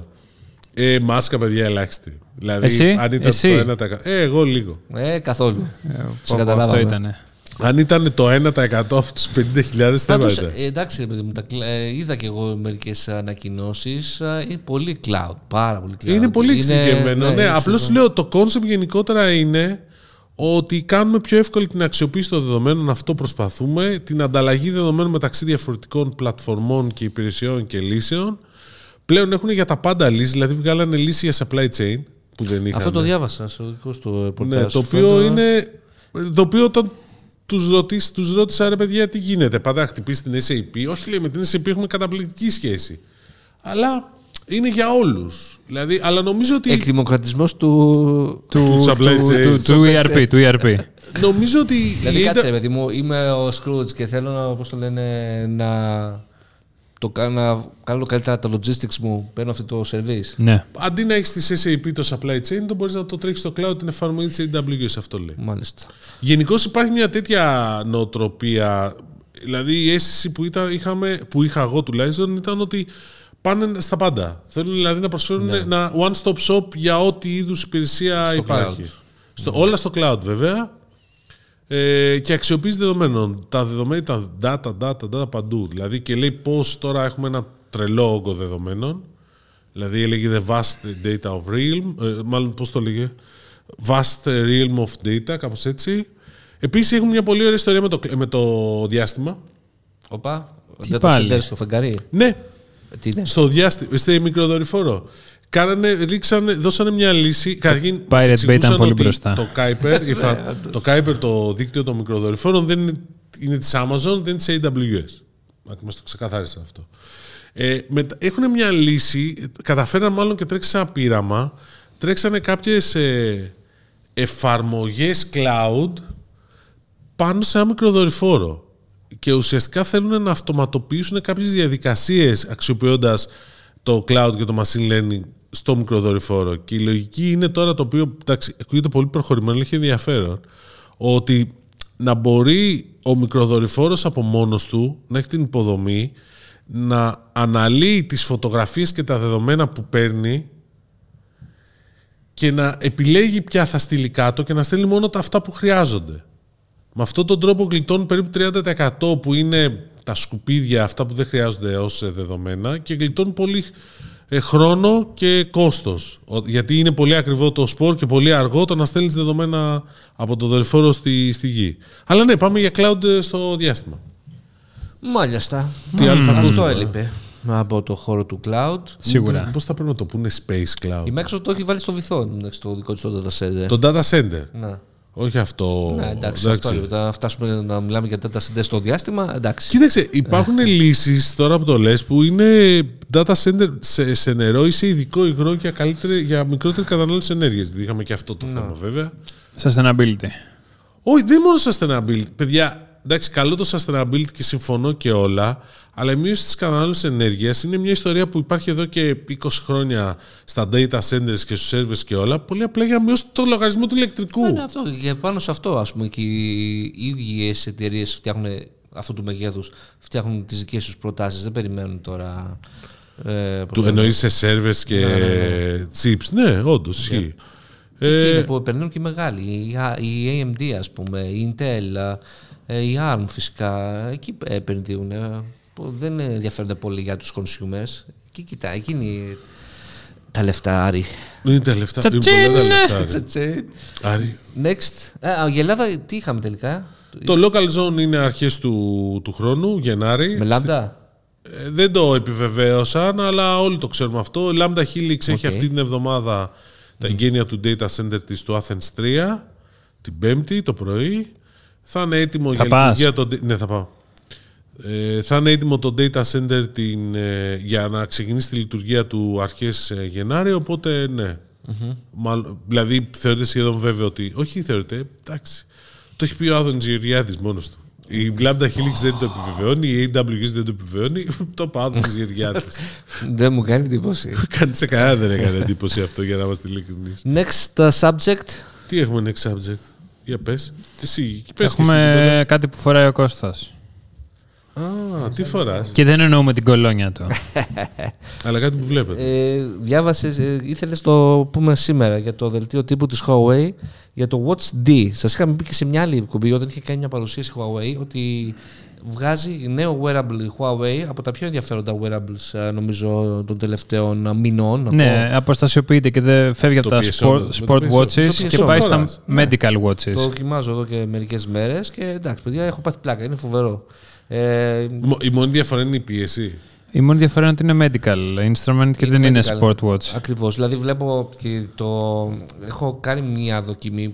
Ε, μάσκα, παιδιά, ελάχιστη. Δηλαδή, Εσύ; αν ήταν Εσύ; το 1%. Ε, εγώ λίγο. Ε, καθόλου. Ε, Σε πω, πω, καταλάβαμε. Αυτό ήτανε. Αν ήταν το 1% από τους 50.000, δεν Πάντως, έβαζε. ε, εντάξει, ρε παιδί μου, τα κλα- ε, είδα και εγώ μερικές ανακοινώσεις. Είναι πολύ cloud. Πάρα πολύ cloud. Είναι πολύ εξειδικευμένο. Ναι, είναι απλώς ξέρω. λέω το concept γενικότερα είναι ότι κάνουμε πιο εύκολη την αξιοποίηση των δεδομένων, αυτό προσπαθούμε, την ανταλλαγή δεδομένων μεταξύ διαφορετικών πλατφορμών και υπηρεσιών και λύσεων. Πλέον έχουν για τα πάντα λύσει, δηλαδή βγάλανε λύση για supply chain που δεν είχαν. Αυτό το διάβασα στο δικό του ρεπορτάζ. Ναι, το οποίο είναι. Το οποίο όταν τους ρωτήσει, τους ρώτησα ρε παιδιά τι γίνεται. Πάντα να χτυπήσει την SAP. Όχι, λέει με την SAP έχουμε καταπληκτική σχέση. Αλλά είναι για όλους. Δηλαδή, αλλά νομίζω ότι. Εκδημοκρατισμός του. Του, supply του, chain. του, του ERP, του ERP. Νομίζω ότι. Δηλαδή, η κάτσε, έντα- παιδί μου, είμαι ο Scrooge και θέλω να, πώς το λένε, να, το, κάνω- να κάνω καλύτερα τα logistics μου. Παίρνω αυτό το service. ναι. Αντί να έχεις τη SAP το supply chain, το μπορείς να το τρέξεις στο cloud την εφαρμογή της AWS. Αυτό λέει. Μάλιστα. Γενικώς υπάρχει μια τέτοια νοοτροπία. Δηλαδή η αίσθηση που, ήταν, είχαμε, που είχα εγώ τουλάχιστον ήταν ότι πάνε στα πάντα. Θέλουν δηλαδή να προσφέρουν ένα one-stop shop για ό,τι είδους υπηρεσία Στο υπάρχει. cloud. Στο, Όλα στο cloud βέβαια. Ε, και αξιοποίηση δεδομένων. Τα δεδομένα ήταν data, data, data παντού. Δηλαδή και λέει πώς τώρα έχουμε ένα τρελό όγκο δεδομένων. Δηλαδή έλεγε the vast data of realm, ε, μάλλον πώς το λέγε, vast realm of data, κάπως έτσι. Επίσης έχουμε μια πολύ ωραία ιστορία με το, με το διάστημα. Οπα, Τι δεν το πάλι; συνδέεις στο φεγγαρί. Ναι, Ε, Τι είναι; στο διάστημα, στο μικροδορυφόρο. Κάνανε, ρίξανε, δώσανε μια λύση. Καταρχήν, Pirate Bay εξηγούσαν ήταν πολύ ότι μπροστά. Το Kuiper, η φα- το Kuiper, το δίκτυο των μικροδορυφόρων, δεν είναι, είναι της Amazon, δεν είναι της AWS. Να μας το ξεκαθάρισαν αυτό. Ε, μετα- έχουν μια λύση, καταφέραν μάλλον και τρέξαν ένα πείραμα, τρέξανε κάποιες ε, εφαρμογές cloud πάνω σε ένα μικροδορυφόρο. Και ουσιαστικά θέλουν να αυτοματοποιήσουν κάποιες διαδικασίες αξιοποιώντας το cloud και το machine learning στο μικροδορυφόρο. Και η λογική είναι τώρα το οποίο, εντάξει, ακούγεται πολύ προχωρημένο, αλλά έχει ενδιαφέρον, ότι να μπορεί ο μικροδορυφόρος από μόνος του να έχει την υποδομή να αναλύει τις φωτογραφίες και τα δεδομένα που παίρνει και να επιλέγει ποια θα στείλει κάτω και να στέλνει μόνο τα αυτά που χρειάζονται. Με αυτόν τον τρόπο γλιτώνουν περίπου 30% που είναι τα σκουπίδια, αυτά που δεν χρειάζονται ως ε, δεδομένα και γλιτώνουν πολύ ε, χρόνο και κόστος. Ο- Γιατί είναι πολύ ακριβό το σπορ και πολύ αργό το να στέλνεις δεδομένα από το δορυφόρο στη, στη γη. Αλλά ναι, πάμε για cloud ε, στο διάστημα. Μάλιστα. Τι άλλο θα Αυτό ακούσουμε, ε; έλειπε από το χώρο του cloud. Σίγουρα. Πώς θα πρέπει να το πούνε space cloud; Η Microsoft το έχει βάλει στο βυθό εντάξει, το δικό της το data center. Το data center. Ναι. Όχι αυτό. Ναι, εντάξει, αυτό είναι. Όταν φτάσουμε να μιλάμε για data center στο διάστημα, εντάξει. Κοίταξε, υπάρχουν λύσεις τώρα που το λες που είναι data center σε, σε νερό ή σε ειδικό υγρό για, καλύτερη, για μικρότερη κατανάλωση ενέργειας. Δηλαδή είχαμε και αυτό το θέμα βέβαια. Sustainability. Όχι, δεν είναι μόνο sustainability. Παιδιά, εντάξει, καλό το sustainability και συμφωνώ και όλα, αλλά η μείωση της κατανάλωσης ενέργειας είναι μια ιστορία που υπάρχει εδώ και 20 χρόνια στα data centers και στους servers και όλα. Πολύ απλά για να μειώσει το λογαριασμό του ηλεκτρικού. Είναι αυτό. Και πάνω σε αυτό, ας πούμε, και οι ίδιες εταιρείες φτιάχνουν αυτού του μεγέθους, φτιάχνουν τις δικές τους προτάσεις. Δεν περιμένουν τώρα... Ε, πώς Του το εννοείς σε servers και chips. Ναι, όντως ισχύει. Ε, Εκεί είναι που επενδύουν και οι μεγάλοι. Η, A- η AMD, ας πούμε, η Intel, ε, η ARM φυσικά. Εκεί επενδύουν. ε, που δεν ενδιαφέρονται πολύ για τους consumers. Εκεί κοιτά, εκείνη τα λεφτά, Άρη. είναι τα λεφτά. Είναι Τσατσίν! πολλά τα λεφτά. Άρη. Τσατσέ. Άρη. Next. Ε, α, η Ελλάδα τι είχαμε τελικά; Το local zone είναι αρχές του, του χρόνου, Γενάρη. Με λάμδα; Ε, δεν το επιβεβαίωσαν, αλλά όλοι το ξέρουμε αυτό. Η Lamda Hellix έχει Οκ. αυτή την εβδομάδα τα εγκαίνια του data center της του Athens 3, την Πέμπτη το πρωί. Θα είναι έτοιμο Θα για πας; λειτουργία το... Ναι, θα πάω. Ε, θα είναι έτοιμο το data center την, ε, για να ξεκινήσει τη λειτουργία του αρχές ε, Γενάρη, οπότε ναι. Μάλλον- δηλαδή θεωρείται σχεδόν βέβαιο ότι... Όχι θεωρείται, εντάξει. Το έχει πει ο Άδωνης Γεωργιάδης μόνος του. Η Lambda Helix δεν το επιβεβαιώνει, η AWS δεν το επιβεβαιώνει. Το είπε ο Άδωνης Γεωργιάδης. Δεν μου κάνει εντύπωση. Κάνει σε κανένα δεν έκανε εντύπωση αυτό για να είμαστε ειλικρινείς. Next uh, subject. Τι έχουμε next subject; Για πες. Εσύ, πες και Έχουμε κάτι που φοράει ο Κώστας. εσύ. Α, τι φοράς; Και δεν εννοούμε την κολόνια του. Αλλά κάτι που βλέπετε. Ε, διάβασες, ε, ήθελες το πούμε σήμερα για το δελτίο τύπου της Huawei για το Watch D. Σας είχαμε πει και σε μια άλλη εκπομπή όταν είχε κάνει μια παρουσίαση η Huawei ότι βγάζει νέο wearable η Huawei από τα πιο ενδιαφέροντα wearables ε, νομίζω των τελευταίων ε, μηνών. να πω. ναι, αποστασιοποιείται και δεν φεύγει από Το τα PSO, sport, με το sport PSO. watches Το και PSO πάει στα φοράς. medical watches. Το δοκιμάζω εδώ και μερικές μέρες και εντάξει παιδιά έχω πάθει πλάκα, είναι φοβερό. Ε, Μο- Η μόνη διαφορά είναι η πίεση. Η μόνη διαφορά είναι ότι είναι medical instrument και δεν είναι medical. sport watch. Ακριβώς. Δηλαδή βλέπω και το... Έχω κάνει μια δοκιμή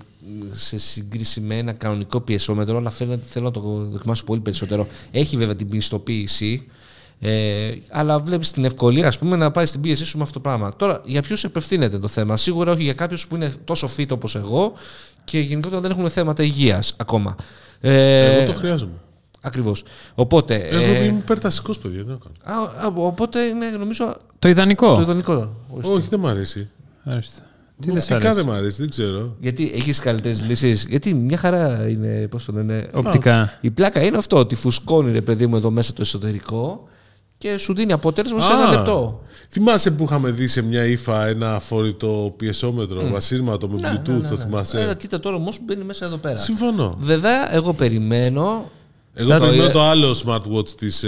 σε σύγκριση με ένα κανονικό πιεσόμετρο, αλλά φαίνεται, θέλω να το δοκιμάσω πολύ περισσότερο. Έχει βέβαια την πιστοποίηση, ε, αλλά βλέπεις την ευκολία ας πούμε, να πάει στην πίεσή σου με αυτό το πράγμα. Τώρα, για ποιους απευθύνεται το θέμα; Σίγουρα όχι για κάποιους που είναι τόσο fit όπως εγώ και γενικότερα δεν έχουν θέματα υγείας ακόμα. Ε, Εγώ το χρειάζομαι. Ακριβώς. Οπότε, Εγώ ε, είμαι υπερτασικός, παιδιά. δεν το κάνω. α, α, οπότε είναι νομίζω Το ιδανικό. το ιδανικό. Όχι, δεν μ' αρέσει. Ορίστε. Τι δεν σ' Οπτικά δεν αρέσει. μ' αρέσει, δεν ξέρω. Γιατί έχεις καλύτερες λύσεις; Γιατί μια χαρά είναι. Πώς το λένε. Οπτικά. Η πλάκα είναι αυτό. Ότι φουσκώνει ρε παιδί μου εδώ μέσα το εσωτερικό και σου δίνει αποτέλεσμα σε ένα Α, λεπτό. Θυμάσαι που είχαμε δει σε μια ύφα ένα αφόρητο πιεσόμετρο, βασίρματο με Bluetooth, το Ε, θυμάσαι; κοίτα τώρα όμω που μπαίνει μέσα εδώ πέρα. Συμφωνώ. Βέβαια, εγώ περιμένω. Εγώ το- περιμένω το άλλο smartwatch της...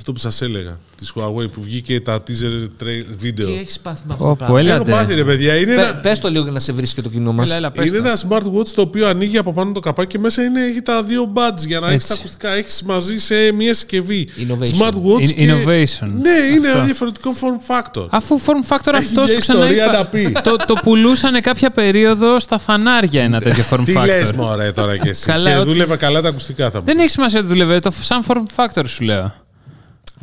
ε, αυτό που σας έλεγα, της Huawei, που βγήκε τα teaser tra- βίντεο. Τι έχεις πάθει με αυτό Όπου το πράγμα; έλα. Έχω Έλατε. πάθει ρε παιδιά, είναι Πε ένα... πες το λίγο για να σε βρει και το κοινό μας. Έλα, έλα, πες Είναι το. ένα smartwatch το οποίο ανοίγει από πάνω το καπάκι και μέσα είναι, έχει τα δύο buds για να έχεις τα ακουστικά. Έχεις μαζί σε μια συσκευή. Innovation. Smartwatch. In- και... innovation. Ναι, είναι Αυτό. ένα διαφορετικό form factor. Αφού form factor Έχει αυτός μια σου ξανά ιστορία είπα- να πει. το, το πουλούσαν κάποια περίοδο στα φανάρια ένα τέτοιο form Τι factor. λες μωρέ τώρα και εσύ. Καλά, και ότι- δούλευε καλά τα ακουστικά θα μου. Δεν έχει σημασία ότι δούλευε. Το σαν form factor σου λέω.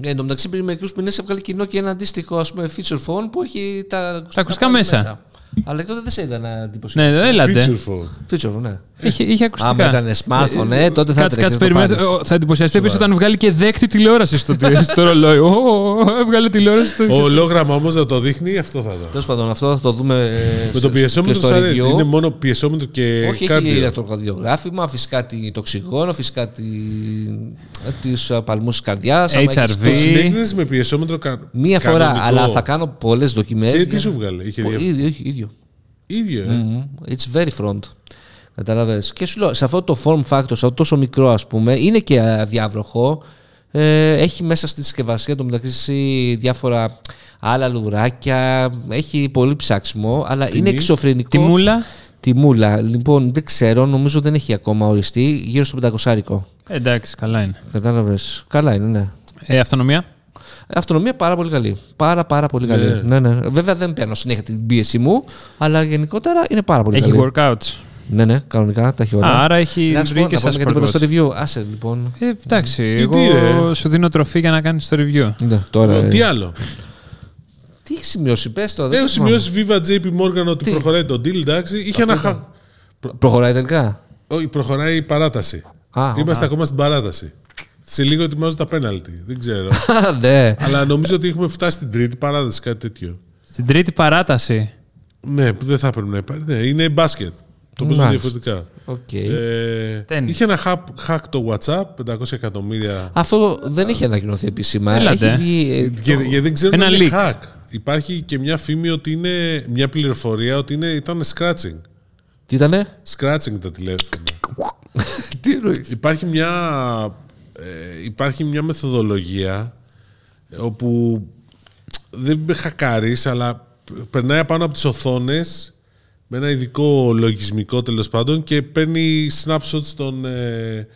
Ε, εν τω μεταξύ, πριν μερικού μήνε έβγαλε κοινό και ένα αντίστοιχο ας πούμε, feature phone που έχει τα ακουστικά, ακουστικά πάλι μέσα. Αλλά τότε δεν σε ήταν εντύπωση. Ναι, έλατε. Feature phone. Feature phone, ναι. Είχε, είχε ακουστικά. Άμα ήταν smartphone, ε, τότε θα Κάτσε, τρέχεις κάτσε, να το περιμένετε. πάρεις. Ο, Θα εντυπωσιαστεί επίση όταν βγάλει και δέκτη τηλεόραση στο, στο ρολόι. Ω, έβγαλε τηλεόραση στο. Ολόγραμμα όμως να το δείχνει, αυτό θα δω. Τέλος πάντων, αυτό θα το δούμε ε, Με το σε- πιεσόμετρο και στο σου αρέσει. review. Είναι μόνο πιεσόμετρο και Όχι, έχει κάρδιο. ηλεκτροκαρδιογράφημα, φυσικά τη- το οξυγόνο, φυσικά του παλμούς της καρδιάς. HRV. Το συνέκρινες με πιεσόμετρο κα... Μία φορά, κανονικό. αλλά θα κάνω πολλές δοκιμές. Και τι σου βγάλε, είχε δια... ίδιο, ίδιο, ίδιο. ίδιο. ε. Μμμ. It's very front. Κατάλαβες. Και σου λέω, σε αυτό το form factor, σε αυτό τόσο μικρό ας πούμε, είναι και αδιάβροχο. Ε, έχει μέσα στη συσκευασία το μεταξύ διάφορα άλλα λουράκια. Έχει πολύ ψάξιμο, αλλά είναι εξωφρενικό. Τη μούλα; Τη μούλα. Λοιπόν, δεν ξέρω, νομίζω δεν έχει ακόμα οριστεί. Γύρω στο 500. Ε, εντάξει, καλά είναι. Κατάλαβες. Καλά είναι, ναι. Ε, αυτονομία; Αυτονομία πάρα πολύ καλή. Πάρα πάρα πολύ καλή. Ναι, ναι. Βέβαια δεν παίρνω συνέχεια την πίεση μου, αλλά γενικότερα είναι πάρα πολύ Έχει καλή. workouts. Ναι, ναι, κανονικά τα έχει όλα. Α, άρα έχει Να σου πω, βρει και να σαν πούμε και τίποτα sport στο watch. review. Άσε λοιπόν. Ε, εντάξει, Γιατί, εγώ ρε; σου δίνω τροφή για να κάνεις το review. Ναι, τώρα, ε, Τι άλλο; τι έχεις σημειώσει, πες το. δεν Έχω θυμάμαι. σημειώσει Viva JP Morgan ότι Τι; προχωράει το deal, εντάξει. Είχε ένα χα... Προχωράει τελικά; Όχι, προχωράει η παράταση. Α, Είμαστε α. ακόμα στην παράταση. Σε λίγο ετοιμάζω τα πέναλτι. Δεν ξέρω. Α, ναι. Αλλά νομίζω ότι έχουμε φτάσει στην τρίτη παράταση, κάτι τέτοιο. Στην τρίτη παράταση. Ναι, που δεν θα έπρεπε να υπάρχει. Ναι, είναι μπάσκετ. Το παίζουν Μάλιστα. διαφορετικά. Οκ. Ε, Τέννις. είχε ένα hack, hack το WhatsApp, 500 εκατομμύρια. Αυτό δεν έχει ανακοινωθεί επίσημα. Έλα ντε. Έχει βγει. ε, Και, και δεν ξέρω Ένα αν είναι leak. hack. υπάρχει και μια φήμη ότι είναι μια πληροφορία ότι είναι, ήταν scraping. Τι ήτανε; Scratching τα τηλέφωνα. Τι εννοείς; Υπάρχει μια, ε, υπάρχει μια μεθοδολογία όπου δεν με χακάρεις, αλλά περνάει πάνω από τις οθόνες με ένα ειδικό λογισμικό τέλος πάντων και παίρνει snapshots των, ε,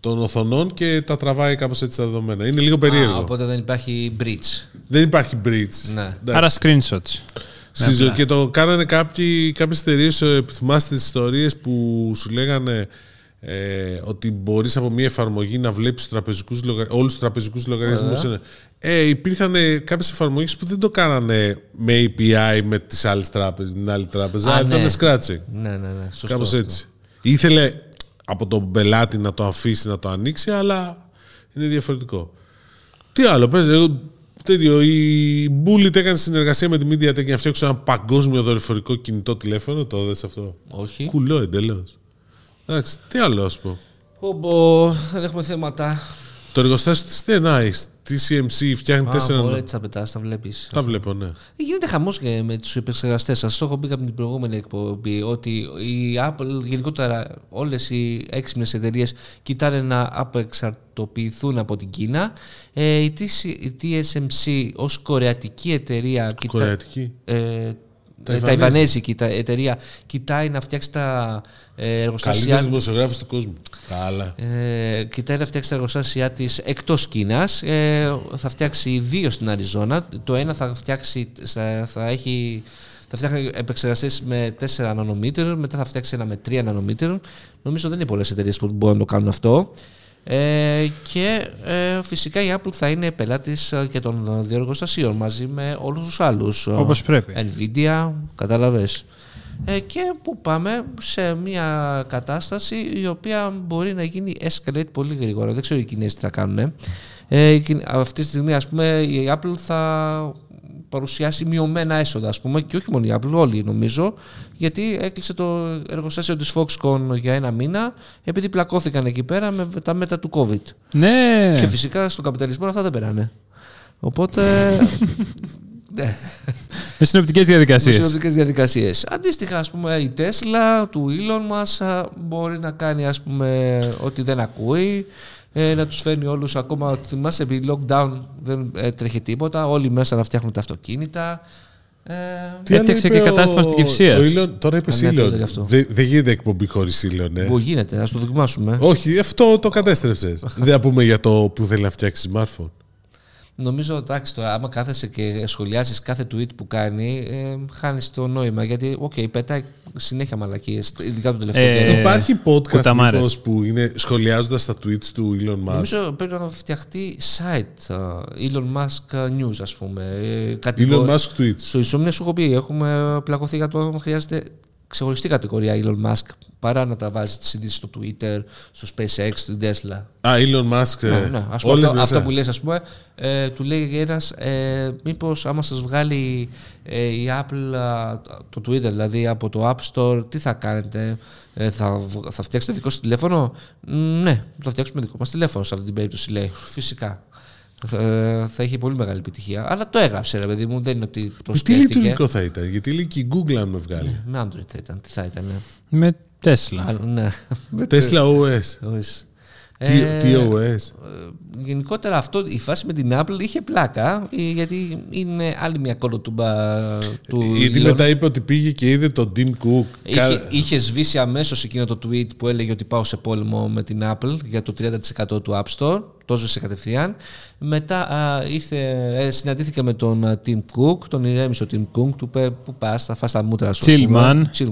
των οθονών και τα τραβάει κάπως έτσι τα δεδομένα. Είναι λίγο περίεργο. Α, οπότε δεν υπάρχει bridge. Δεν υπάρχει bridge. Ναι. Εντάξει. Άρα screenshots. Στη ζωή- και το κάνανε κάποιοι, κάποιες εταιρείες, θυμάστε τις ιστορίες που σου λέγανε ε, ότι μπορείς από μια εφαρμογή να βλέπεις τους τραπεζικούς λογα... όλους τους τραπεζικούς λογαριασμούς. Ε, υπήρχαν ε, κάποιες εφαρμογές που δεν το κάνανε με API με τις άλλες τράπεζες, την άλλη τράπεζα, Α, αλλά ήταν ναι. scratching. Ναι, ναι, ναι. Σωστό. Κάπως αυτό. έτσι. Ήθελε από τον πελάτη να το αφήσει να το ανοίξει, αλλά είναι διαφορετικό. Τι άλλο, πες, εγώ, τέτοιο, η Bullet έκανε συνεργασία με τη MediaTek για να φτιάξουν ένα παγκόσμιο δορυφορικό κινητό τηλέφωνο, το δες αυτό; Όχι. Κουλό εντελώς. Εντάξει, τι άλλο α πω. Πω, δεν έχουμε θέματα. Το εργοστάσιο τη TNI, τη CMC, φτιάχνει Α, τέσσερα. ωραία, έτσι τα πετάς, τα βλέπεις. Τα βλέπω, ναι. Γίνεται χαμός με τους επεξεργαστές σας. Το έχω πει από την προηγούμενη εκπομπή ότι η Apple, γενικότερα όλες οι έξυπνες εταιρείες κοιτάνε να απεξαρτοποιηθούν από την Κίνα. Ε, η, TC η TSMC ως κορεατική εταιρεία. κοιτά- Κορεατική. Ε, Ταϊβανέζικη. Ταϊβανέζικη τα- εταιρεία κοιτάει να φτιάξει τα ε, εργοστάσια Καλύτερος δημοσιογράφος του κόσμου. Καλά. ε, κοιτάει να φτιάξει τα εργοστάσια της εκτός Κίνας. Ε, θα φτιάξει δύο στην Αριζόνα. Το ένα θα φτιάξει, θα, θα έχει. Θα φτιάχνει επεξεργαστές με 4 νανομήτερων, μετά θα φτιάξει ένα με 3 νανομήτερων. Νομίζω δεν είναι πολλές εταιρείες που μπορούν να το κάνουν αυτό. Ε, και ε, φυσικά η Apple θα είναι πελάτης και των δύο εργοστασίων μαζί με όλους τους άλλους. Όπως πρέπει. Nvidia, κατάλαβες. Ε, και που πάμε σε μια κατάσταση η οποία μπορεί να γίνει escalate πολύ γρήγορα. Δεν ξέρω οι Κινέζοι τι θα κάνουν. Ε, η Κιν- αυτή τη στιγμή ας πούμε η Apple θα παρουσιάσει μειωμένα έσοδα ας πούμε και όχι μόνο η Apple, όλοι νομίζω γιατί έκλεισε το εργοστάσιο της Foxconn για ένα μήνα επειδή πλακώθηκαν εκεί πέρα με τα μέτα του COVID. Ναι. Και φυσικά στον καπιταλισμό αυτά δεν περάνε. Οπότε ναι. Με συνοπτικές Με διαδικασίε. συνοδευτικές διαδικασίες. Αντίστοιχα, ας πούμε, η Tesla του Elon μας μπορεί να κάνει ας πούμε, ότι δεν ακούει, ε, να τους φέρνει όλους ακόμα, θυμάσαι, επί lockdown δεν ε, τρέχει τίποτα, όλοι μέσα να φτιάχνουν τα αυτοκίνητα. Ε, Τι άλλο Έφτιαξε είπε και κατάστημα ο- Κυψίας. ο Elon- τώρα είπε Α, ναι, το Elon. έλεγε αυτό. Δεν δεν γίνεται εκπομπή χωρίς Elon, ε. Που γίνεται, ας το δοκιμάσουμε. Όχι, αυτό το κατέστρεψες. Δεν θα πούμε για το που θέλει να φτιάξει smartphone. Νομίζω, εντάξει, τώρα, άμα κάθεσαι και σχολιάζεις κάθε tweet που κάνει, ε, χάνεις το νόημα. Γιατί, οκ, πετάει συνέχεια μαλακίες, ειδικά τον τελευταίο Ε, καιρό. Υπάρχει podcast κουταμάρες. μήπως, που είναι σχολιάζοντας τα tweets του Elon Musk; Νομίζω πρέπει να φτιαχτεί site uh, Elon Musk News, ας πούμε. Ε, κατηγο- Elon Musk tweets. Στο Ισόμνια σου έχω πει, έχουμε πλακωθεί για το αν χρειάζεται ξεχωριστή κατηγορία Elon Musk παρά να τα βάζει τις ειδήσεις στο Twitter, στο SpaceX, στην Tesla. Α, Elon Musk. ε, Ναι, ναι. Ας πούμε, όλες αυτό, μέσα. αυτό που λες, ας πούμε, ε, του λέει ένας, ε, μήπως άμα σας βγάλει ε, η Apple α, το Twitter, δηλαδή από το App Store, τι θα κάνετε, ε, θα, βγ- θα φτιάξετε δικό σας τηλέφωνο; «Μ, Ναι, θα φτιάξουμε δικό μας τηλέφωνο σε αυτή την περίπτωση, λέει. Φυσικά. Θα, θα έχει πολύ μεγάλη επιτυχία. Αλλά το έγραψε, ρε παιδί μου, δεν είναι ότι το Τι σκέφτηκε. λειτουργικό θα ήταν, γιατί λέει και η Google αν με βγάλει. Με Android θα ήταν, τι θα ήταν. Με Tesla. Α, ναι. Tesla OS. Όχι. Τι, Ε, τι OS. Ε, γενικότερα αυτό, η φάση με την Apple είχε πλάκα ε, γιατί είναι άλλη μια κολοτούμπα του Γιατί Elon. μετά είπε ότι πήγε και είδε τον Tim Cook. Κα- Είχε, είχε σβήσει αμέσως εκείνο το tweet που έλεγε ότι πάω σε πόλεμο με την Apple για το 30% του App Store. Το ζούσε κατευθείαν. Μετά α, ήρθε, ε, συναντήθηκε με τον α, Tim Cook, τον ηρέμησε ο Tim Cook, του είπε Πού πας, θα φας τα μούτρα σου. ας Chill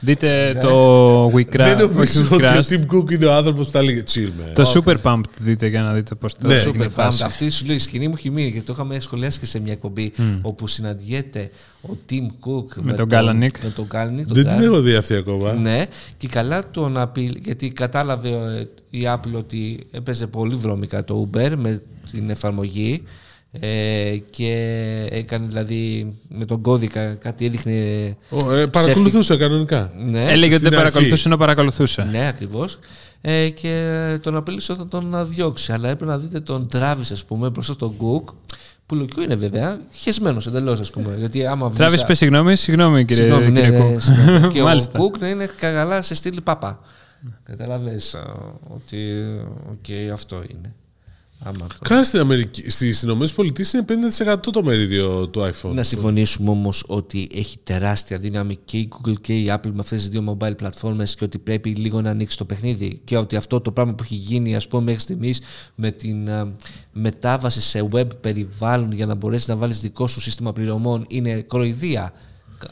πούμε». man. Chill man. Δείτε το We Δεν Crash. νομίζω όχι ότι We ο Crash. Tim Cook είναι ο άνθρωπος που θα έλεγε chill, man. Το Super Pumped δείτε για να δείτε πώς το Ναι. έγινε η Super φάση. Pumped. Αυτή σου λέει η σκηνή μου έχει μείνει γιατί το είχαμε σχολιάσει και σε μια εκπομπή όπου συναντιέται ο Tim Cook με, τον Kalanick. Με τον Kalanick, τον Δεν την Kalanick. έχω δει αυτή ακόμα. Ναι, και καλά τον απειλ... γιατί κατάλαβε ε, η Apple ότι έπαιζε πολύ βρώμικα το Uber με την εφαρμογή ε, και έκανε δηλαδή με τον κώδικα κάτι έδειχνε Ω, ε, παρακολουθούσα κανονικά. ναι, Έλεγε ότι Στην δεν αρχή. παρακολουθούσε ενώ παρακολουθούσε. ναι, ακριβώς. Ε, και τον απείλησε όταν τον να διώξει. Αλλά έπρεπε να δείτε τον Travis, ας πούμε, μπροστά στον Cook, Που λογικό είναι βέβαια, χεσμένος εντελώς, ας πούμε. Γιατί άμα βρεις- Τράβα, πες συγγνώμη, συγγνώμη κύριε, Συγγνώμη, ναι, κύριε ναι, Κουκ. συγγνώμη. και ο Μάλιστα. Κουκ να είναι καλά σε στείλει πάπα. Κατάλαβες α, ότι οκ, αυτό είναι. Άμα το... Καλά στην Αμερική. Στις Ηνωμένες Πολιτείες είναι 50% το μερίδιο του iPhone. Να συμφωνήσουμε όμως ότι έχει τεράστια δύναμη και η Google και η Apple με αυτές τις δύο mobile πλατφόρμες και ότι πρέπει λίγο να ανοίξει το παιχνίδι. Και ότι αυτό το πράγμα που έχει γίνει, ας πούμε, μέχρι στιγμής με την α, μετάβαση σε web περιβάλλον για να μπορέσεις να βάλεις δικό σου σύστημα πληρωμών είναι κοροϊδία.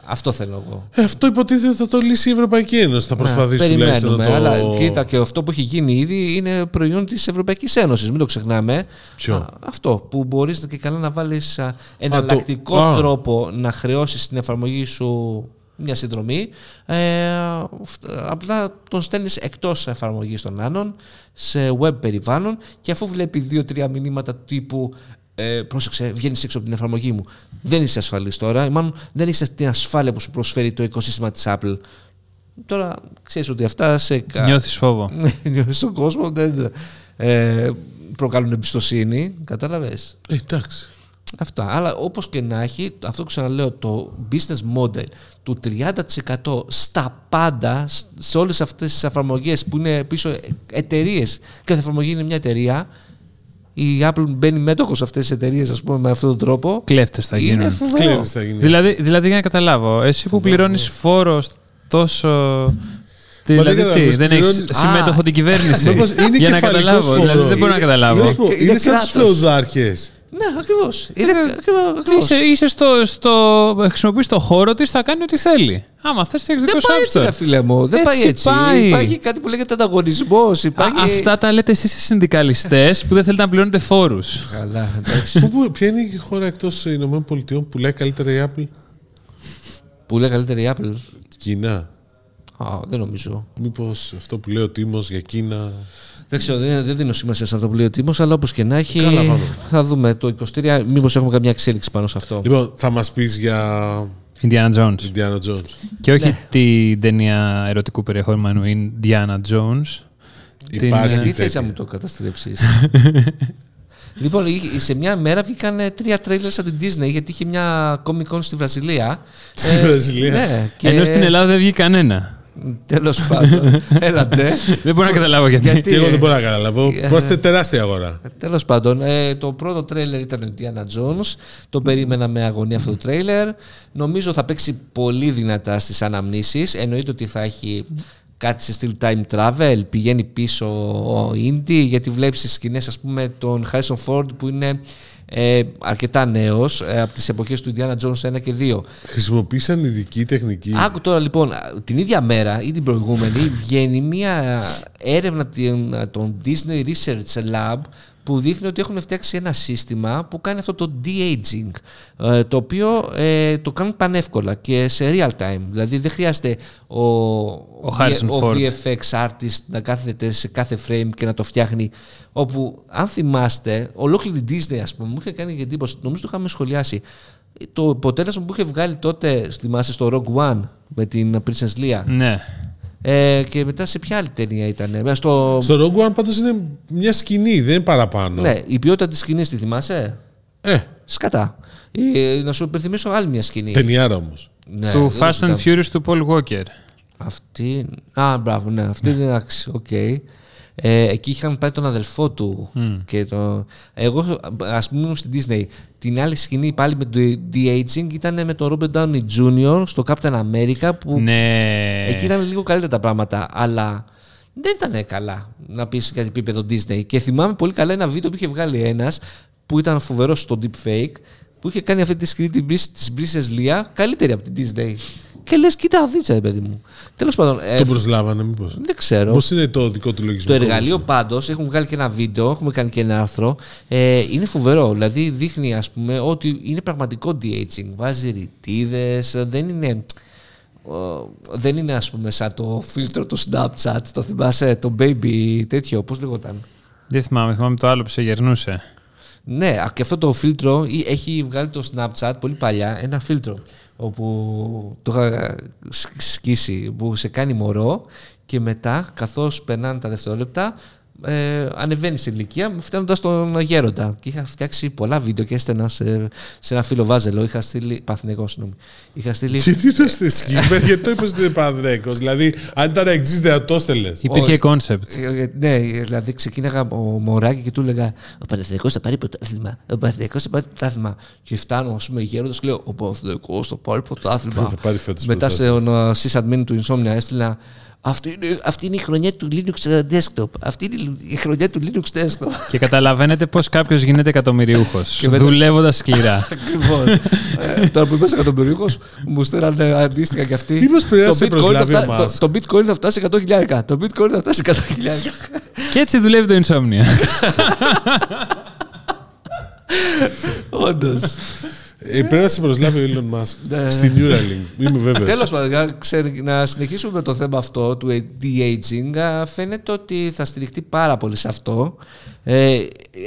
Αυτό θέλω εγώ. Ε, αυτό υποτίθεται θα το λύσει η Ευρωπαϊκή Ένωση. Θα προσπαθήσει τουλάχιστον να περιμένουμε, το. αλλά κοίτα και αυτό που έχει γίνει ήδη είναι προϊόν της Ευρωπαϊκής Ένωσης, μην το ξεχνάμε. Ποιο; Α, αυτό που μπορείς και καλά να βάλεις α, εναλλακτικό Α. τρόπο να χρεώσεις την εφαρμογή σου μια συνδρομή, ε, φ- απλά τον στέλνεις εκτός εφαρμογής των άλλων, σε web περιβάλλον και αφού βλέπει δύο-τρία μηνύματα τύπου ε, πρόσεξε, βγαίνεις έξω από την εφαρμογή μου. Δεν είσαι ασφαλής τώρα. ή Μάλλον δεν είσαι την ασφάλεια που σου προσφέρει το οικοσύστημα της Apple. Τώρα ξέρεις ότι αυτά σε. κα- Νιώθεις φόβο. Νιώθεις στον κόσμο δεν ε, προκαλούν εμπιστοσύνη. Κατάλαβες; Ε, εντάξει. Αυτά. Αλλά όπως και να έχει, αυτό που ξαναλέω, το business model του 30% στα πάντα, σ- σε όλες αυτές τις εφαρμογές που είναι πίσω εταιρείες, κάθε εφαρμογή είναι μια εταιρεία. Η Apple μπαίνει μέτοχος σε αυτές τις εταιρείες, ας πούμε, με αυτόν τον τρόπο. Κλέφτες θα είναι γίνουν. φοβερό. Κλείνει θα γίνει. Δηλαδή, δηλαδή, για να καταλάβω, εσύ που πληρώνεις φόρο τόσο. Τι, Μα δηλαδή, δεν τι, καταλαβαίνεις, δεν έχεις πληρώνεις- συμμέτοχο την κυβέρνηση; Μήπως είναι για να κεφαλικός καταλάβω. Δηλαδή, φόρος. δεν μπορώ να Να καταλάβω. σου πω, Είναι Είναι σαν τους κράτος. φεουδάρχε. Ναι, ακριβώς. Είναι Ε, ακριβώς. Είσαι, είσαι στο, στο, χρησιμοποιείς το χώρο της, θα κάνει ό,τι θέλει. Άμα θες, φτιάξεις Δεν δικό πάει σου έτσι, App ρε Store. φίλε μου. Δεν Έτσι πάει έτσι. πάει. Υπάρχει κάτι που λέγεται ανταγωνισμός. Υπάρχει... Α, Αυτά τα λέτε εσείς οι συνδικαλιστές που δεν θέλετε να πληρώνετε φόρους. Καλά, εντάξει. Πού- πού- Ποια είναι η χώρα εκτός Ηνωμένων Πολιτειών που λέει καλύτερα η Apple, που λέει καλύτερη η Apple. Κίνα. Α, δεν νομίζω. Μήπως αυτό που λέει ο Τίμος για Κίνα. Δεν ξέρω, δεν, δεν δίνω σημασία σε αυτό που λέει ο Τίμος, αλλά όπως και να έχει. Καλά, πάμε. θα δούμε το 23, μήπως έχουμε καμιά εξέλιξη πάνω σε αυτό. Λοιπόν, θα μας πεις για Indiana Jones. Indiana Jones. Και όχι Ναι. την ταινία ερωτικού περιεχομένου Indiana Jones. Την, Υπάρχει ε, Γιατί θες τέτοια. να μου το καταστρέψεις; λοιπόν, είχε- σε μια μέρα βγήκαν τρία τρέιλερ από την Disney γιατί είχε μια Comic Con στη Βραζιλία. Στη Βραζιλία. Ναι, και... Ενώ στην Ελλάδα δεν βγήκε κανένα. Τέλος πάντων. Έλατε. δεν μπορώ να καταλάβω γιατί. Γιατί- Και εγώ ε, δεν μπορώ να καταλάβω. ε, Είμαστε τεράστια αγορά. Τέλος πάντων, ε, το πρώτο τρέιλερ ήταν ο Indiana Jones. Το περίμενα με αγωνία αυτό το τρέιλερ. Νομίζω θα παίξει πολύ δυνατά στις αναμνήσεις. Εννοείται ότι θα έχει κάτι σε στυλ time travel. Πηγαίνει πίσω ο Indy γιατί βλέπεις τι σκηνές, ας πούμε, τον Harrison Ford που είναι ε, αρκετά νέος ε, από τις εποχές του Indiana Jones 1 και 2. Χρησιμοποίησαν ειδική τεχνική. Άκου τώρα λοιπόν, την ίδια μέρα ή την προηγούμενη βγαίνει μια έρευνα την- των Disney Research Lab που δείχνει ότι έχουν φτιάξει ένα σύστημα που κάνει αυτό το de-aging ε, το οποίο ε, το κάνουν πανεύκολα και σε real time. Δηλαδή δεν χρειάζεται ο, ο, Harrison ο Ford. VFX artist να κάθεται σε κάθε frame και να το φτιάχνει όπου αν θυμάστε ολόκληρη Disney ας πούμε μου είχε κάνει εντύπωση νομίζω το είχαμε σχολιάσει το αποτέλεσμα που είχε βγάλει τότε, θυμάσαι, στο Rogue One με την Princess Leia. Ναι. Ε, και μετά σε ποια άλλη ταινία ήταν. Μέσα στο... Στο Rogue One πάντως είναι μια σκηνή, δεν είναι παραπάνω. Ναι, η ποιότητα της σκηνής τη θυμάσαι; Ε, Σκατά. Ε, να σου υπενθυμίσω άλλη μια σκηνή. ταινιάρα όμως. Ναι, του δεν το Fast and συζητάμε. Furious του Paul Walker. Αυτή. Α, μπράβο, ναι, αυτή είναι εντάξει, οκ. Ε, εκεί είχαν πάει τον αδελφό του. Και το... Εγώ, ας πούμε, ήμουν στην Disney. Την άλλη σκηνή πάλι με το de-aging ήταν με τον Robert Downey Jr. στο Captain America που Ναι. Εκεί ήταν λίγο καλύτερα τα πράγματα, αλλά δεν ήταν καλά να πεις κάτι επίπεδο Disney. Και θυμάμαι πολύ καλά ένα βίντεο που είχε βγάλει ένας που ήταν φοβερός στο deepfake, που είχε κάνει αυτή τη σκηνή της Princess Leia καλύτερη από την Disney. Και λες, κοίτα, δίτσα, παιδί μου. Τέλος πάντων. ε, Τον προσλάβανε, μήπως. δεν ξέρω. Πώς είναι το δικό του Το λογισμικό; εργαλείο πάντως έχουν βγάλει και ένα βίντεο, έχουμε κάνει και ένα άρθρο. Ε, είναι φοβερό. Δηλαδή δείχνει ας πούμε ότι είναι πραγματικό de-aging. Βάζει ρητίδες, δεν είναι. ο, δεν είναι ας πούμε σαν το φίλτρο του Snapchat, το θυμάσαι, το baby τέτοιο, πώς λεγόταν. Δεν θυμάμαι, θυμάμαι το άλλο που σε γερνούσε. Ναι, α, και αυτό το φίλτρο ή- έχει βγάλει το Snapchat πολύ παλιά, ένα φίλτρο όπου το είχα σκ- σκίσει, που σε κάνει μωρό και μετά καθώς περνάνε τα δευτερόλεπτα ε, ανεβαίνει σε ηλικία φτάνοντας τον γέροντα. Και είχα φτιάξει πολλά βίντεο και έστενα σε, σε ένα φίλο Βάζελο. Είχα στείλει. Παθηνικό, συγγνώμη. Είχα στείλει. Και τι το στη συγκεκριμένη, γιατί το είπες ότι είναι Παναθηναϊκός. Δηλαδή, αν ήταν εξής, δεν το έστελνες. Υπήρχε κόνσεπτ. Ε, Ναι, δηλαδή ξεκίναγα ο Μωράκη και του έλεγα Ο Παναθηναϊκός θα πάρει πρωτάθλημα. Ο Παναθηναϊκός θα πάρει πρωτάθλημα. Και φτάνω, ας πούμε, γέροντας και λέω Ο Παναθηναϊκός θα πάρει πρωτάθλημα. Θα πάρει φέτος Μετά πρωτάθλημα. σε sysadmin του Insomnia έστειλα αυτή είναι, αυτή είναι η χρονιά του Linux Desktop. Αυτή είναι η χρονιά του Linux Desktop. Και καταλαβαίνετε πώς κάποιος γίνεται εκατομμυριούχος. Και μετά- Δουλεύοντας σκληρά. Ακριβώς. ε, τώρα που είμαι εκατομμυρίουχο, μου στέλνανε αντίστοιχα κι αυτοί. Μήπως πρέπει να Το σε bitcoin προσλάβει θα ο φτά- Musk. το, το bitcoin θα φτάσει 100 χιλιάρικα. Το bitcoin θα φτάσει 100 χιλιάρικα. και έτσι δουλεύει το insomnia. Όντως. Ε, πρέπει να σε προσλάβει ο Elon Musk Ναι. στην Neuralink. Είμαι βέβαιος. Τέλος πάντων, για ξε- να συνεχίσουμε με το θέμα αυτό του de-aging. α, Φαίνεται ότι θα στηριχτεί πάρα πολύ σε αυτό. Ε,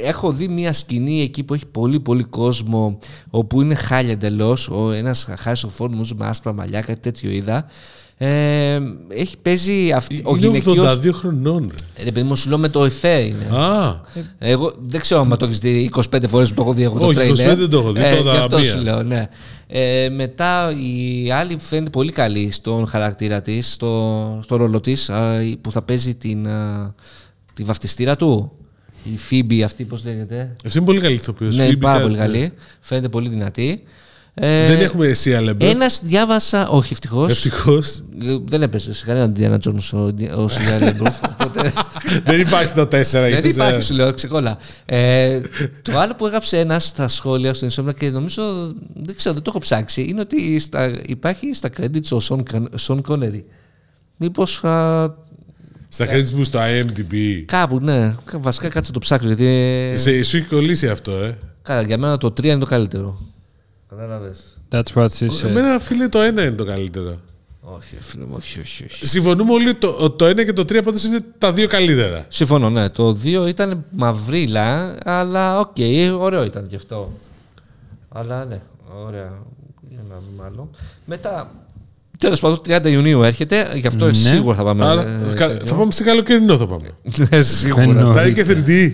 έχω δει μια σκηνή εκεί που έχει πολύ πολύ κόσμο, όπου είναι χάλια εντελώς. Ένας χάριστο νομίζω με άσπρα μαλλιά, κάτι τέτοιο είδα. Ε, έχει παίζει αυτή, ο Είναι γυναικείος... 82 χρονών. ρε. Ρε παιδί μου, σου λέω με το εφέ είναι. Α, Εγώ δεν ξέρω αν το έχεις δει 25 φορές που το έχω δει εγώ το Όχι, 25 τρέιλερ. δεν το έχω δει, Ε, το γι' αυτό μία. σου λέω, ναι. Ε, μετά η άλλη φαίνεται πολύ καλή στον χαρακτήρα της, στο, στο ρόλο της, που θα παίζει την, α, τη βαφτιστήρα του. Η Φίμπη αυτή, πώς λέγεται. αυτή είναι πολύ καλή ηθοποιός. ναι, Phoebe πάρα Catt, πολύ ναι. καλή. Φαίνεται πολύ δυνατή. Ε, Δεν έχουμε εσύ Αλεμπρό. Ένας διάβασα, όχι ευτυχώς. Ευτυχώς. Δεν έπαιζες σε κανέναν Διάννα Τζόνς ο, ο Σιλιάρη Λεμπρούφ, οπότε Δεν υπάρχει το 4. δεν γιατί υπάρχει, σε- σου λέω, ξεκόλα. Ε, το άλλο που έγραψε ένας στα σχόλια στο Instagram και νομίζω, δεν ξέρω, δεν το έχω ψάξει, είναι ότι στα, υπάρχει στα credits ο Σον, Σον Κόνερι. Μήπως Στα credits μου στο IMDb. κάπου, ναι, βασικά κάτσε να το ψάξω γιατί. Σε, σου έχει κολλήσει αυτό, ε. Καλά, για μένα το 3 είναι το καλύτερο. Κατάλαβες. That's what she said. Εμένα, φίλε, το 1 είναι το καλύτερο. Όχι, φίλε μου, όχι, όχι, όχι. Συμφωνούμε όλοι ότι το, το 1 και το 3 πάντως είναι τα δύο καλύτερα. Συμφωνώ, ναι. Το 2 ήταν μαυρίλα, αλλά οκ, ωραίο ήταν και αυτό. Αλλά ναι, ωραία. Για να δούμε άλλο. Μετά, τέλος πάντων, 30 Ιουνίου έρχεται, γι' αυτό Ναι. σίγουρα θα πάμε. Άρα, ε, κα- τέτοιο. θα πάμε σε καλοκαιρινό θα πάμε. Ναι, σίγουρα. Εννοώ. Θα είναι και 3D.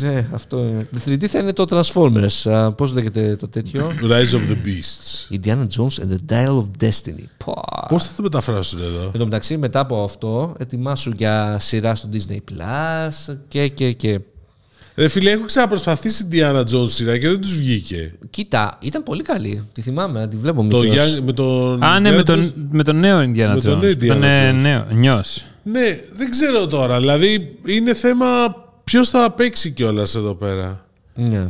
Ναι, αυτό είναι. Το 3D θα είναι το Transformers. Πώς λέγεται το τέτοιο; Rise of the Beasts. Indiana Jones and the Dial of Destiny. Πω. Πώς θα το μεταφράσουν εδώ; Εν τω μεταξύ, μετά από αυτό, ετοιμάσου για σειρά στο Disney Plus και, και, και. Ρε φίλε, έχω ξαναπροσπαθήσει Diana Jones σειρά και δεν τους βγήκε. Κοίτα, ήταν πολύ καλή. Τη θυμάμαι, τη βλέπω Το μικρός. Young- με τον. Α, ναι, Diana με Jones. τον, με τον νέο Indiana Με τον Jones. νέο που Ήταν Indiana Jones. νέο. Νιός. Ναι, δεν ξέρω τώρα. Δηλαδή, είναι θέμα ποιος θα παίξει κιόλας εδώ πέρα; Ναι.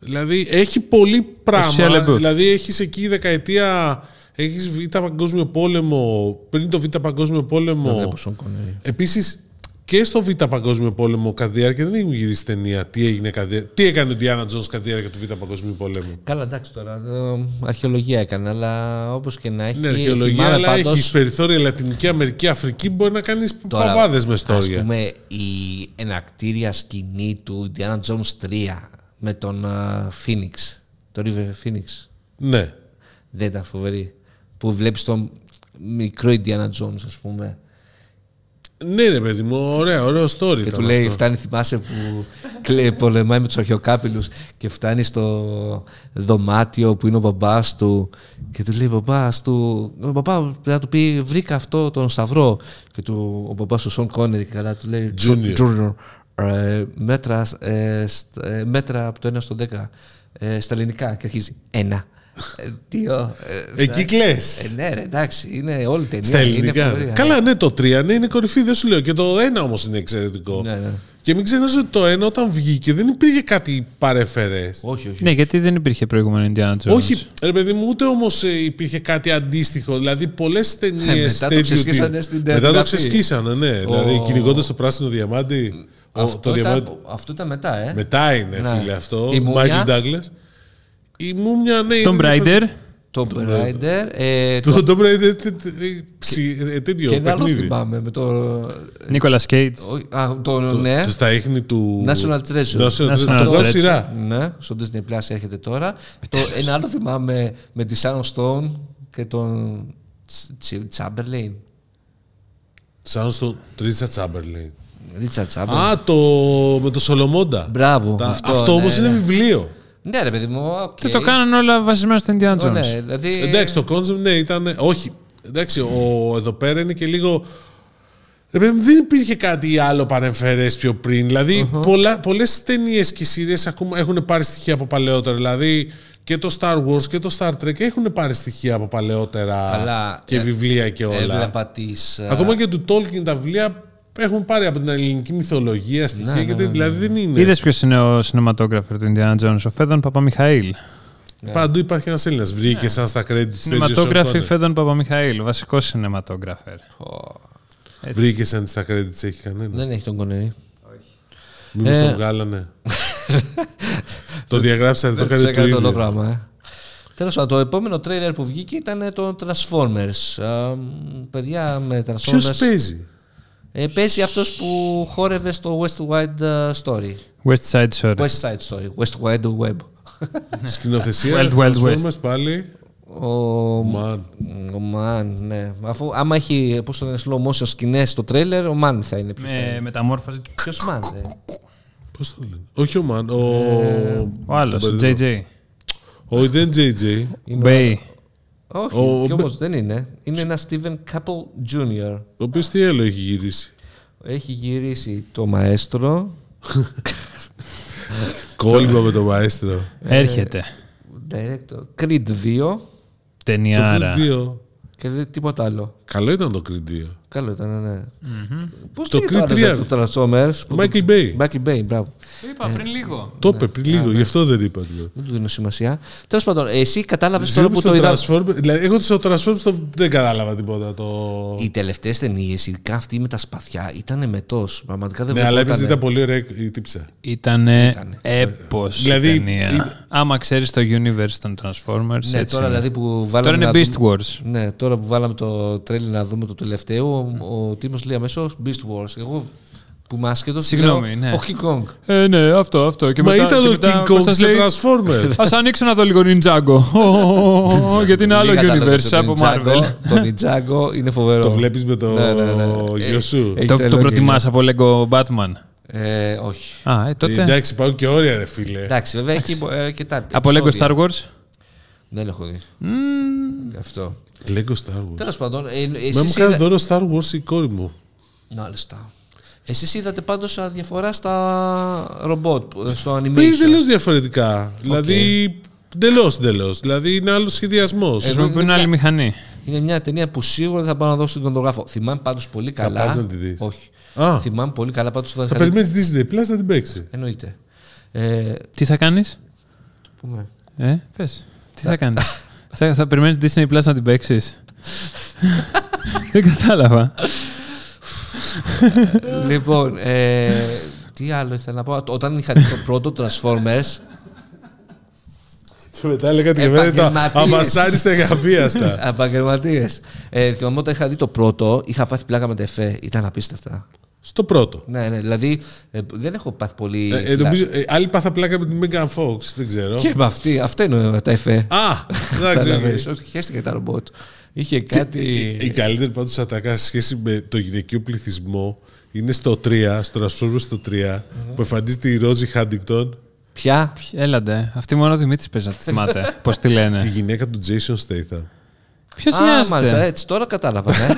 Δηλαδή, έχει πολύ Shia πράγμα. LaBeouf. Δηλαδή, έχεις εκεί η δεκαετία. Έχεις Β' Παγκόσμιο Πόλεμο. Πριν το Β' Παγκόσμιο Δεν Πόλεμο. βλέπω Σον Κόνερι. Επίσης, και στο Β' Παγκόσμιο Πόλεμο κατά τη διάρκεια δεν έχει γυρίσει ταινία. Τι, έγινε, κατά τη- τι έκανε ο Indiana Jones κατά τη διάρκεια του Β' Παγκοσμίου Πολέμου. Καλά, εντάξει τώρα. ε, αρχαιολογία έκανε, αλλά όπως και να έχει. Είναι αρχαιολογία, θυμάμαι αλλά πάντως, έχει περιθώρια Λατινική Αμερική, Αφρική. Μπορεί να κάνεις τώρα, παπάδες με Ας στόρια. πούμε, η εναρκτήρια σκηνή του Indiana Jones 3 με τον α, Phoenix. Το River Phoenix. Ναι. Δεν ήταν φοβερή. Που βλέπεις τον μικρό Indiana Jones, ας πούμε. Ναι, ρε παιδί μου, ωραία, ωραίο story. Και ήταν του λέει, αυτό. φτάνει, θυμάσαι που κλε- πολεμάει με τους αρχαιοκάπηλους και φτάνει στο δωμάτιο που είναι ο μπαμπάς του. Και του λέει, μπαμπά του, ο μπαμπάς πρέπει να του πει, βρήκα αυτό τον Σταυρό. Και του, ο μπαμπάς του Σον Κόνερ και καλά του λέει, Junior. Junior, ε, μέτρα, ε, στ- ε, μέτρα από το 1 στο 10 ε, στα ελληνικά. Και αρχίζει, ένα. Ε, Δύο. ε, Εκεί κλε. ε, ναι, ρε, εντάξει, είναι όλη η ταινία. Στα είναι ελληνικά. φοβερή. Καλά, ναι, το 3 ναι, είναι κορυφή, δεν σου λέω. Και το 1 όμως είναι εξαιρετικό. Ναι, ναι. Και μην ξεχνάς ότι το 1 όταν βγήκε δεν υπήρχε κάτι παρεφερέ. Όχι, όχι. Ναι, γιατί δεν υπήρχε προηγούμενο Indiana Jones. Όχι, ρε παιδί μου, ούτε όμως υπήρχε κάτι αντίστοιχο. Δηλαδή, πολλές ταινίες. Ε, μετά το ξεσκίσανε στην Μετά το γραφή. ξεσκίσανε, ναι. Δηλαδή, κυνηγώντας το πράσινο διαμάντι. ο- Αυτό, το ήταν, διαμάντι. αυτό ήταν μετά, ε. Μετά είναι, Ναι. φίλε, αυτό. Η Μούμια. Μάικλ Ντάγκλε. Η Μούμια, ναι. Τον είναι Bryder. Το Rider. Ε, το, Το Tomb Raider ε, τέτοιο και ένα άλλο παιχνίδι. θυμάμαι με το. Νίκολα Κέιτ. όχι, Α, το, ναι. Το Στα ίχνη του. National Treasure. National National Treasure. Το δω Treasure. σειρά. Ναι, στο Disney Plus έρχεται τώρα. το, ένα άλλο θυμάμαι με τη Sharon Stone και τον Τσ- Τσι- Chamberlain. Σαν στο Τρίσα Τσάμπερλιν. Ρίτσαρτ Τσάμπερ. Α, το με το Σολομόντα. Μπράβο. Τα- αυτό, αυτό ναι, όμως ναι. είναι βιβλίο. Ναι, ρε παιδί μου. οκ. Και το κάνανε όλα βασισμένο στο Indiana Ω, Jones. Ναι, δηλαδή. Εντάξει, το concept ναι, ήταν. Όχι. Εντάξει, ο, εδώ πέρα είναι και λίγο. Ρε παιδί μου, δεν υπήρχε κάτι άλλο παρεμφερές πιο πριν. Δηλαδή, πολλά, πολλές ταινίες και σειρές ακόμα έχουν πάρει στοιχεία από παλαιότερα. Δηλαδή, και το Star Wars και το Star Trek έχουν πάρει στοιχεία από παλαιότερα Καλά, και ε, βιβλία και όλα. Έβλεπα τις, ε, Ακόμα και του Tolkien τα βιβλία έχουν πάρει από την ελληνική μυθολογία στοιχεία. Ναι, και ναι, τέτοια. ναι, ναι. Δηλαδή, δεν είναι. Είδες ποιος είναι ο cinematographer του Indiana Jones, ο Φέδων Παπαμιχαήλ; Παντού υπάρχει ένας Έλληνας. Βρήκε σαν στα credits. παίζεις ο Sean Cinematography Connery. Φέδων Παπαμιχαήλ, βασικός cinematographer. Βρήκε σαν στα credits έχει κανένα. Δεν έχει τον Κονερή. Μήπως Ε, τον βγάλανε. το διαγράψανε, το Δεν έκανε ξέρω το το όλο ίδιο. πράγμα. Ε. Τέλος πάντων, το επόμενο τρέιλερ που βγήκε ήταν το Transformers. Α, παιδιά με Ποιος Transformers. παίζει; Ε, παίζει αυτός που χόρευε στο West Wide uh, Story. West Side Story. West Side Story. West Wide Web. Σκηνοθεσία. Wild Wild Transformers πάλι. Ο, Μαν. ο Μαν, ναι. Αφού άμα έχει πώς το λένε, slow motion σκηνές στο τρέιλερ, ο Μαν θα είναι πιο. Με μεταμόρφωση. Ποιος Μαν, ναι. Πώς το λένε; Όχι ο Μαν. Ο. Ο άλλος, τον ο μπερδεύω. JJ. Όχι, δεν JJ. Bay. Όχι, Ο- κι ο- όμως δεν είναι. Είναι ένας Steven Couple Jr. Ο οποίος τι άλλο έχει γυρίσει; Έχει γυρίσει το Μαέστρο, Κόλλημα με τον Μαέστρο. Έρχεται. director, Creed 2 Ταινιάρα. Το Creed 2. και δεν τίποτα άλλο. Καλό ήταν το Creed 2. Καλό ήταν, ναι. Πώς Το λέγεται Creed άλλος, 3. Το Transformers. που- Michael Bay. Michael Bay, μπράβο. Το είπα πριν λίγο. Το είπε πριν λίγο, γι' αυτό δεν είπα. δηλαδή. Δεν του δίνω σημασία. Τέλος πάντων, εσύ κατάλαβες τώρα Συγγνώμη, που στο το είδα. Transformers. Δηλαδή, εγώ στο Transformers το- δεν κατάλαβα τίποτα. Το... Οι τελευταίες ταινίες, ειδικά αυτή με τα σπαθιά, ήταν μετός. Πραγματικά δεν Ναι, αλλά επειδή βλεπότανε. ήταν πολύ ωραία η τύψα. Ήτανε έπος Δηλαδή, η ταινία. ήταν- Άμα ξέρεις το universe των Transformers, Ναι, έτσι τώρα είναι. δηλαδή που βάλαμε. Τώρα να είναι Beast δούμε- Wars. Ναι, τώρα που βάλαμε το τρέλι να δούμε το τελευταίο, ο, ο Τίμος λέει αμέσως Beast Wars. Εγώ που είμαι άσχετο. Συγγνώμη, ναι. Ο King Kong. Ε, ναι, αυτό, αυτό. Και Μα μετά, ήταν και ο μετά King πώς Kong σας σε λέει, Transformers. Ας ανοίξω να δω λίγο Ninjago. Γιατί είναι άλλο Μην καταλαβαίνεις universe το από Ninjago. Marvel. Το Ninjago είναι φοβερό. Το βλέπεις με το Ναι, ναι, ναι. γιο Ε, σου; έχει Το, τρελό το γέλιο. προτιμάς από Lego Batman; Ε, όχι. Α, ε, τότε. Εντάξει, υπάρχουν και όρια, ρε φίλε. Εντάξει, βέβαια έχει ε, και τα. Από Lego επεισόδια. Star Wars; Δεν έχω δει. Αυτό. Lego Star Wars. Τέλος πάντων, ε, Με μου εσείς κάνει είδα... δώρο Star Wars η κόρη μου. Μάλιστα. Εσείς είδατε πάντως α, διαφορά στα ρομπότ, στο Είναι animation. τελείω διαφορετικά. Δηλαδή, εντελώς, εντελώς. Δηλαδή, είναι άλλο σχεδιασμός. Εδώ Χρησιμοποιούν είναι άλλη μια- μηχανή. Είναι μια ταινία που σίγουρα δεν θα πάω να δω στον κινηματογράφο. Θυμάμαι πάντως πολύ καλά. πας να τη δεις. Όχι. Α. Θυμάμαι πολύ καλά πάντως όταν Θα είχα δει- περιμένεις Disney Plus να την παίξει. Εννοείται. Ε, Τι θα κάνεις; πούμε. Ε, πες. Τι θα κάνεις; θα, θα περιμένεις Disney Plus να την παίξεις; Δεν κατάλαβα. λοιπόν, ε, τι άλλο ήθελα να πω. Όταν είχα δει το πρώτο Transformers, Και μετά έλεγα ότι εμένα τα Επαγγελματίες. αμασάριστα εγγραφίαστα. επαγγελματίες. Ε, θυμάμαι όταν είχα δει το πρώτο, είχα πάθει πλάκα με τεφέ. Ήταν απίστευτα. Στο πρώτο. Ναι, ναι, δηλαδή ε, δεν έχω πάθει πολύ. Ε, ε, νομίζω, ε, άλλοι πάθα πλάκα με την Megan Fox, δεν ξέρω. Και με αυτή, αυτό είναι τα εφέ. Α, εντάξει. Καταλαβαίνεις, όχι, χαίστηκε τα ρομπότ. Είχε κάτι. Η, η καλύτερη πάντως ατάκας σε σχέση με το γυναικείο πληθυσμό είναι στο 3, στο Transformers στο 3, που εμφανίζεται η Ρόζι Χάντιγκτον, Ποια; Έλαντε. Αυτή μόνο ο Δημήτρης παίζει να τη θυμάται. Πώς τη λένε. τη γυναίκα του Jason Statham. Ποιος Α, μάλιστα, νοιάζεται; έτσι τώρα κατάλαβα. Ναι.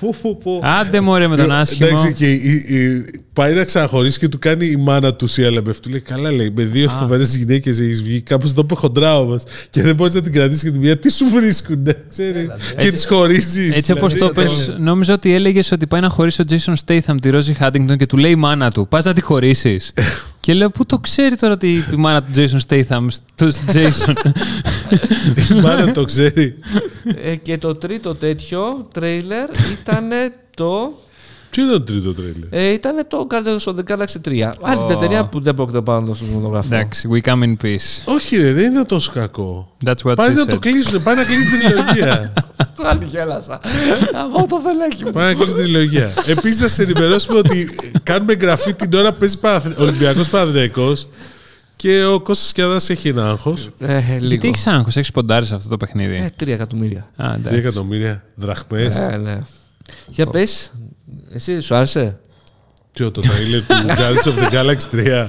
Πω, πω, πω. Άντε μωρέ με τον άσχημο. Εντάξει, και η, η- πάει να ξαναχωρήσει και του κάνει η μάνα του η Αλαμπεφ. Του λέει: Καλά, λέει, με δύο φοβερέ γυναίκες έχεις βγει. Κάπως το είπε χοντρά όμω. Και δεν μπορείς να την κρατήσεις και τη μία. Τι σου βρίσκουνε, ξέρεις; Και τις χωρίζεις. Έτσι όπως το πες, νόμιζα ότι έλεγες ότι πάει να χωρίσει ο Jason Statham τη Rosie Huntington και του λέει η μάνα του. Πας να τη χωρίσει. και λέω, Πού το ξέρει τώρα ότι η μάνα του Jason Statham, του Jason; Η μάνα το ξέρει. ε, και το τρίτο τέτοιο τρέιλερ ήταν το. Ποιο ήταν το τρίτο τρέλερ. Ε, ήταν το Guardians of the Galaxy 3. Άλλη μια ταινία που δεν πρόκειται να πάω να δω στον κινηματογράφο. Εντάξει, we come in peace. Όχι, ρε, δεν ήταν τόσο κακό. That's what Πάει she να το said. κλείσουν, πάει να κλείσει την τριλογία. Πάλι γέλασα. Από το φελέκι μου. Πάει να κλείσει την τριλογία. Επίσης, να σε ενημερώσουμε ότι κάνουμε εγγραφή την ώρα που παίζει Ολυμπιακός Παναθυναϊκό και ο Κώστας Κιαδάς έχει ένα άγχος. Ε, Γιατί λίγο. έχεις άγχος, έχεις ποντάρεις σε αυτό το παιχνίδι; Ε, τρία εκατομμύρια. Α, 3 εντάξει. εκατομμύρια δραχμές. Ε, ναι. Για πες, εσύ σου άρεσε; Ποιο το τρailer του Guardians of the Galaxy 3.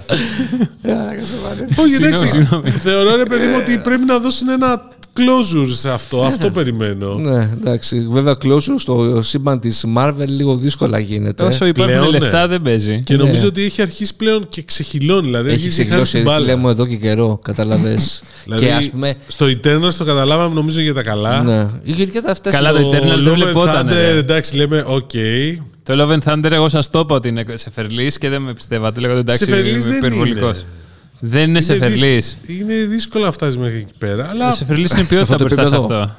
Όχι, Συγγνώμη, εντάξει. συγγνώμη. Θεωρώ ρε παιδί μου ότι πρέπει να δώσουν ένα closure σε αυτό. Αυτό περιμένω. Ναι, εντάξει. Βέβαια, closure στο σύμπαν της Marvel λίγο δύσκολα γίνεται. Όσο υπάρχουν Πλέον, λεφτά ναι. δεν παίζει. Και νομίζω ότι έχει αρχίσει πλέον και ξεχυλώνει. Δηλαδή Έχει αρχίσει να χάσει ξεκλώσει την μπάλα. φίλε μου εδώ και καιρό, κατάλαβες. Δηλαδή, και ας πούμε. στο Eternals το καταλάβαμε νομίζω για τα καλά. Ναι. Γιατί τα αυτά Καλά, στο- το Eternals δεν Love and βλεπόταν, Thunder, ρε. εντάξει, λέμε, οκ. Το Love and Thunder, εγώ σας το είπα ότι είναι Σεφερλή και δεν με πιστεύατε. Λέγατε εντάξει, Σεφερλής είμαι δεν υπερβολικός. είναι. Δεν είναι σε Είναι Σεφερλή. δύσ- Είναι δύσκολο να φτάσεις μέχρι εκεί πέρα. Αλλά Σεφερλή είναι Σε ποιότητα αυτό το μπροστά σε επίπεδο. αυτό.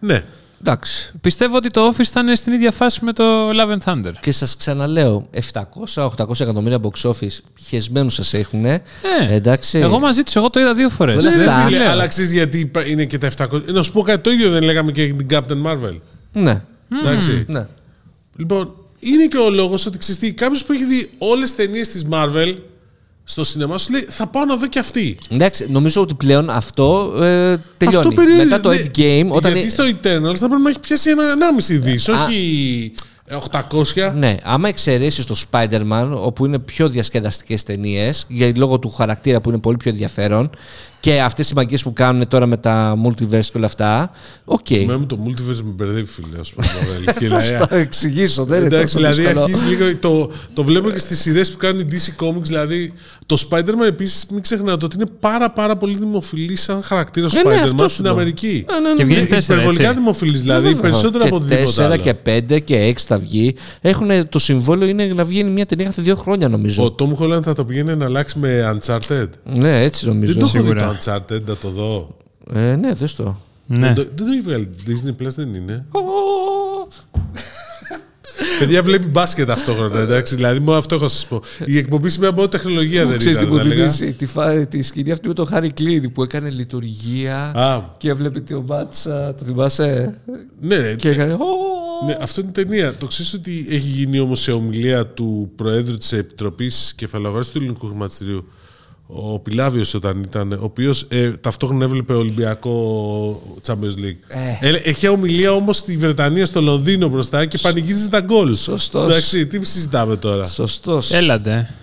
ναι. Εντάξει. Πιστεύω ότι το Office θα είναι στην ίδια φάση με το Love and Thunder. Και σας ξαναλέω, 700-800 εκατομμύρια box office χεσμένους σας έχουν. Ε, εντάξει. Εγώ μαζί τους, εγώ το είδα δύο φορές. Όλα Ναι, αυτά. ρε φίλε, λέω. αλλά ξέρεις γιατί υπά- είναι και τα 700. Να σου πω κάτι το ίδιο δεν λέγαμε και για την Captain Marvel. Ναι. Εντάξει. ναι. Λοιπόν, είναι και ο λόγος ότι ξέρεις κάποιος που έχει δει όλες τις ταινίες της Marvel στο σινεμά σου λέει Θα πάω να δω και αυτή. Εντάξει, νομίζω ότι πλέον αυτό ε, τελειώνει. Αυτό περιορίζει- Μετά το ναι, Endgame, όταν. Γιατί στο Eternals θα πρέπει να έχει πιάσει ένα 1,5 δις, όχι 800. Ναι, άμα εξαιρέσεις το Spider-Man, όπου είναι πιο διασκεδαστικές ταινίες, λόγω του χαρακτήρα που είναι πολύ πιο ενδιαφέρον, και αυτές οι μαγκιές που κάνουν τώρα με τα multiverse και όλα αυτά, οκ. Εμένα μου το multiverse με μπερδεύει, φίλε. Ας πούμε, αλήθεια. Θα το εξηγήσω, δεν είναι Εντάξει, τόσο δηλαδή δύσκολο. αρχίζεις λίγο. Το, το βλέπω και στις σειρές που κάνει η DC Comics. Δηλαδή, το Spider-Man επίσης, μην ξεχνάτε ότι είναι πάρα, πάρα πολύ δημοφιλής σαν χαρακτήρας ο Ε, ναι, αυτό Spider-Man σου στην λέω. Αμερική. Ναι, ναι, ναι. Και βγαίνει Είναι τέσσερα, υπερβολικά έτσι. δημοφιλής, δηλαδή περισσότερο από και οτιδήποτε 4 άλλο. και 5 και 6 θα βγει. Έχουν, το συμβόλαιο είναι να βγαίνει μια ταινία κάθε δύο χρόνια, νομίζω. Ο Tom Holland θα το πηγαίνει να αλλάξει με Uncharted. Ναι, έτσι νομίζω. Δεν το έχω δει Σίγουρα. Το Uncharted, να το δω. Ε, ναι, δες το. Ναι. Δεν, το, δεν το έχει βγάλει. Disney Plus δεν είναι. Παιδιά βλέπει μπάσκετ ταυτόχρονα, εντάξει. Δηλαδή, μόνο αυτό έχω να σας πω. Η εκπομπή σήμερα μόνο τεχνολογία δεν Ξέρεις τι ήταν. μου θα έλεγα. θυμίζει, τη, φα... τη σκηνή αυτή με τον Χάρη Κλίνη που έκανε λειτουργία Α. και έβλεπε το μάτσα, το θυμάσαι, Ναι, και έκανε «Ω». Ναι, αυτό είναι ταινία. Το ξέρεις ότι έχει γίνει όμως σε ομιλία του Προέδρου της Επιτροπής Κεφαλαγοράς του Ελληνικού Χρηματιστηρίου, ο Πιλάβιος όταν ήταν, ο οποίος ε, ταυτόχρονα έβλεπε Ολυμπιακό Champions League. Ε. Ε, έχει ομιλία όμως στη Βρετανία, στο Λονδίνο μπροστά και πανηγύριζε τα γκολ. Σωστός. Εντάξει, τι συζητάμε τώρα. Σωστός. Έλατε.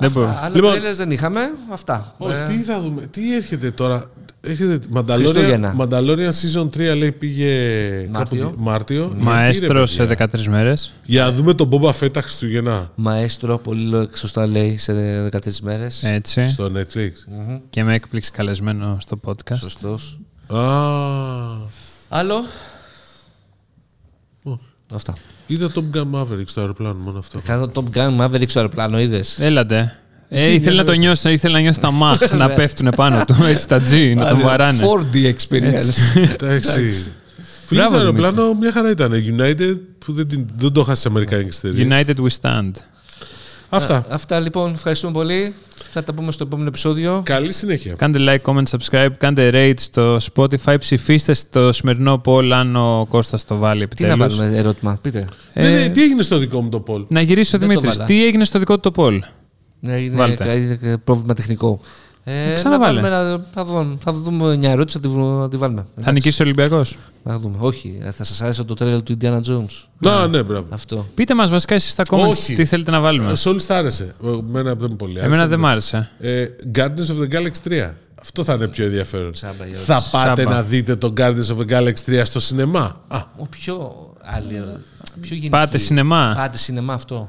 Δεν μπορώ. Άλλα Λοιπόν- τρέλες δεν είχαμε, αυτά. Όχι, Ε, τι θα δούμε, τι έρχεται τώρα; Έρχεται Χριστούγεννα. Mandalorian, Mandalorian Season 3 λέει πήγε Μάρτιο. κάπου δι- Μάρτιο. Γιατί, ρε, Μαέστρο σε παιδιά; 13 μέρες. Για να δούμε τον Boba Fett τα Χριστούγεννα Μαέστρο, πολύ λο- σωστά λέει, σε 13 μέρες. Έτσι. στο Netflix. Και με έκπληξη καλεσμένο στο podcast. Σωστός. Α, Άλλο; όχι. Αυτά. Είδα Top Gun Maverick στο αεροπλάνο, μόνο αυτό. Κάνω Top Gun Maverick στο αεροπλάνο, είδες; Έλατε. Ε, ήθελε να το νιώσει, ήθελε να νιώσει τα μαχ να πέφτουν πάνω του, έτσι τα G, να τον βαράνε. 4D experience. Εντάξει. Φίλε στο Μπράβο, αεροπλάνο μια χαρά ήταν. United που δεν, την- δεν το είχα στι Αμερικάνικε εταιρείε. United we stand. Αυτά. Αυτά λοιπόν, ευχαριστούμε πολύ. Θα τα πούμε στο επόμενο επεισόδιο. Καλή συνέχεια. Κάντε like, comment, subscribe, κάντε rate στο Spotify, ψηφίστε στο σημερινό poll αν ο Κώστας το βάλει Τι να επιτέλους. βάλουμε ερώτημα, πείτε. Ε, Δεν είναι- τι έγινε στο δικό μου το poll; Να γυρίσει ο Δεν το Δημήτρης. βάλα. Τι έγινε στο δικό του το poll; Ναι, είναι Βάλτε. κα- είναι πρόβλημα τεχνικό. Ε, Ξαναβάλε. να βάλουμε ένα- θα, δούμε, θα δούμε μια ερώτηση, θα τη, βρω- θα τη βάλουμε. Θα νικήσει ο Ολυμπιακός; Θα δούμε. Όχι, ε, θα σας άρεσε το τρέλερ του Indiana Jones. Να, ναι, μπράβο. Αυτό. Πείτε μας βασικά εσείς στα comments Όχι. τι θέλετε να βάλουμε. Σε όλου τα άρεσε. Εμένα δεν πολύ άρεσε. Εμένα δεν μ' άρεσε. Ε, Guardians of the Galaxy 3. Αυτό θα είναι πιο ενδιαφέρον. Τσάμπα η ερώτηση. Θα πάτε Τσάμπα. να δείτε το Guardians of the Galaxy 3 στο σινεμά. Α, Ο πιο, άλλη, πιο γενική. Πάτε σινεμά. Πάτε σινεμά αυτό.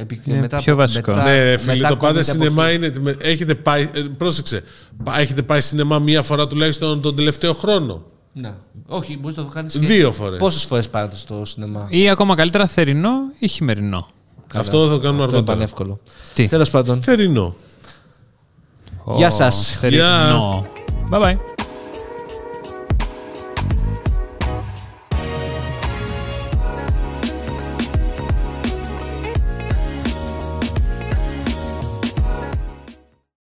Επί, Είναι πιο βασικό. μετά- ναι, ρε φίλε, μετά το πάτε κόβεται από σινεμά εκεί. είναι. με- Έχετε πάει. ε, πρόσεξε. πα- Έχετε πάει σινεμά μία φορά τουλάχιστον τον τελευταίο χρόνο; Ναι. Όχι, μπορείς να το κάνεις. Δύο φορές. Πόσες φορές πάτε στο σινεμά; Ή ακόμα καλύτερα θερινό ή χειμερινό. Καλά. Αυτό θα το κάνουμε Αυτό είναι αργότερα. πανεύκολο. Τι; Τέλος πάντων. Θερινό. Γεια σας. Θερινό. Bye bye.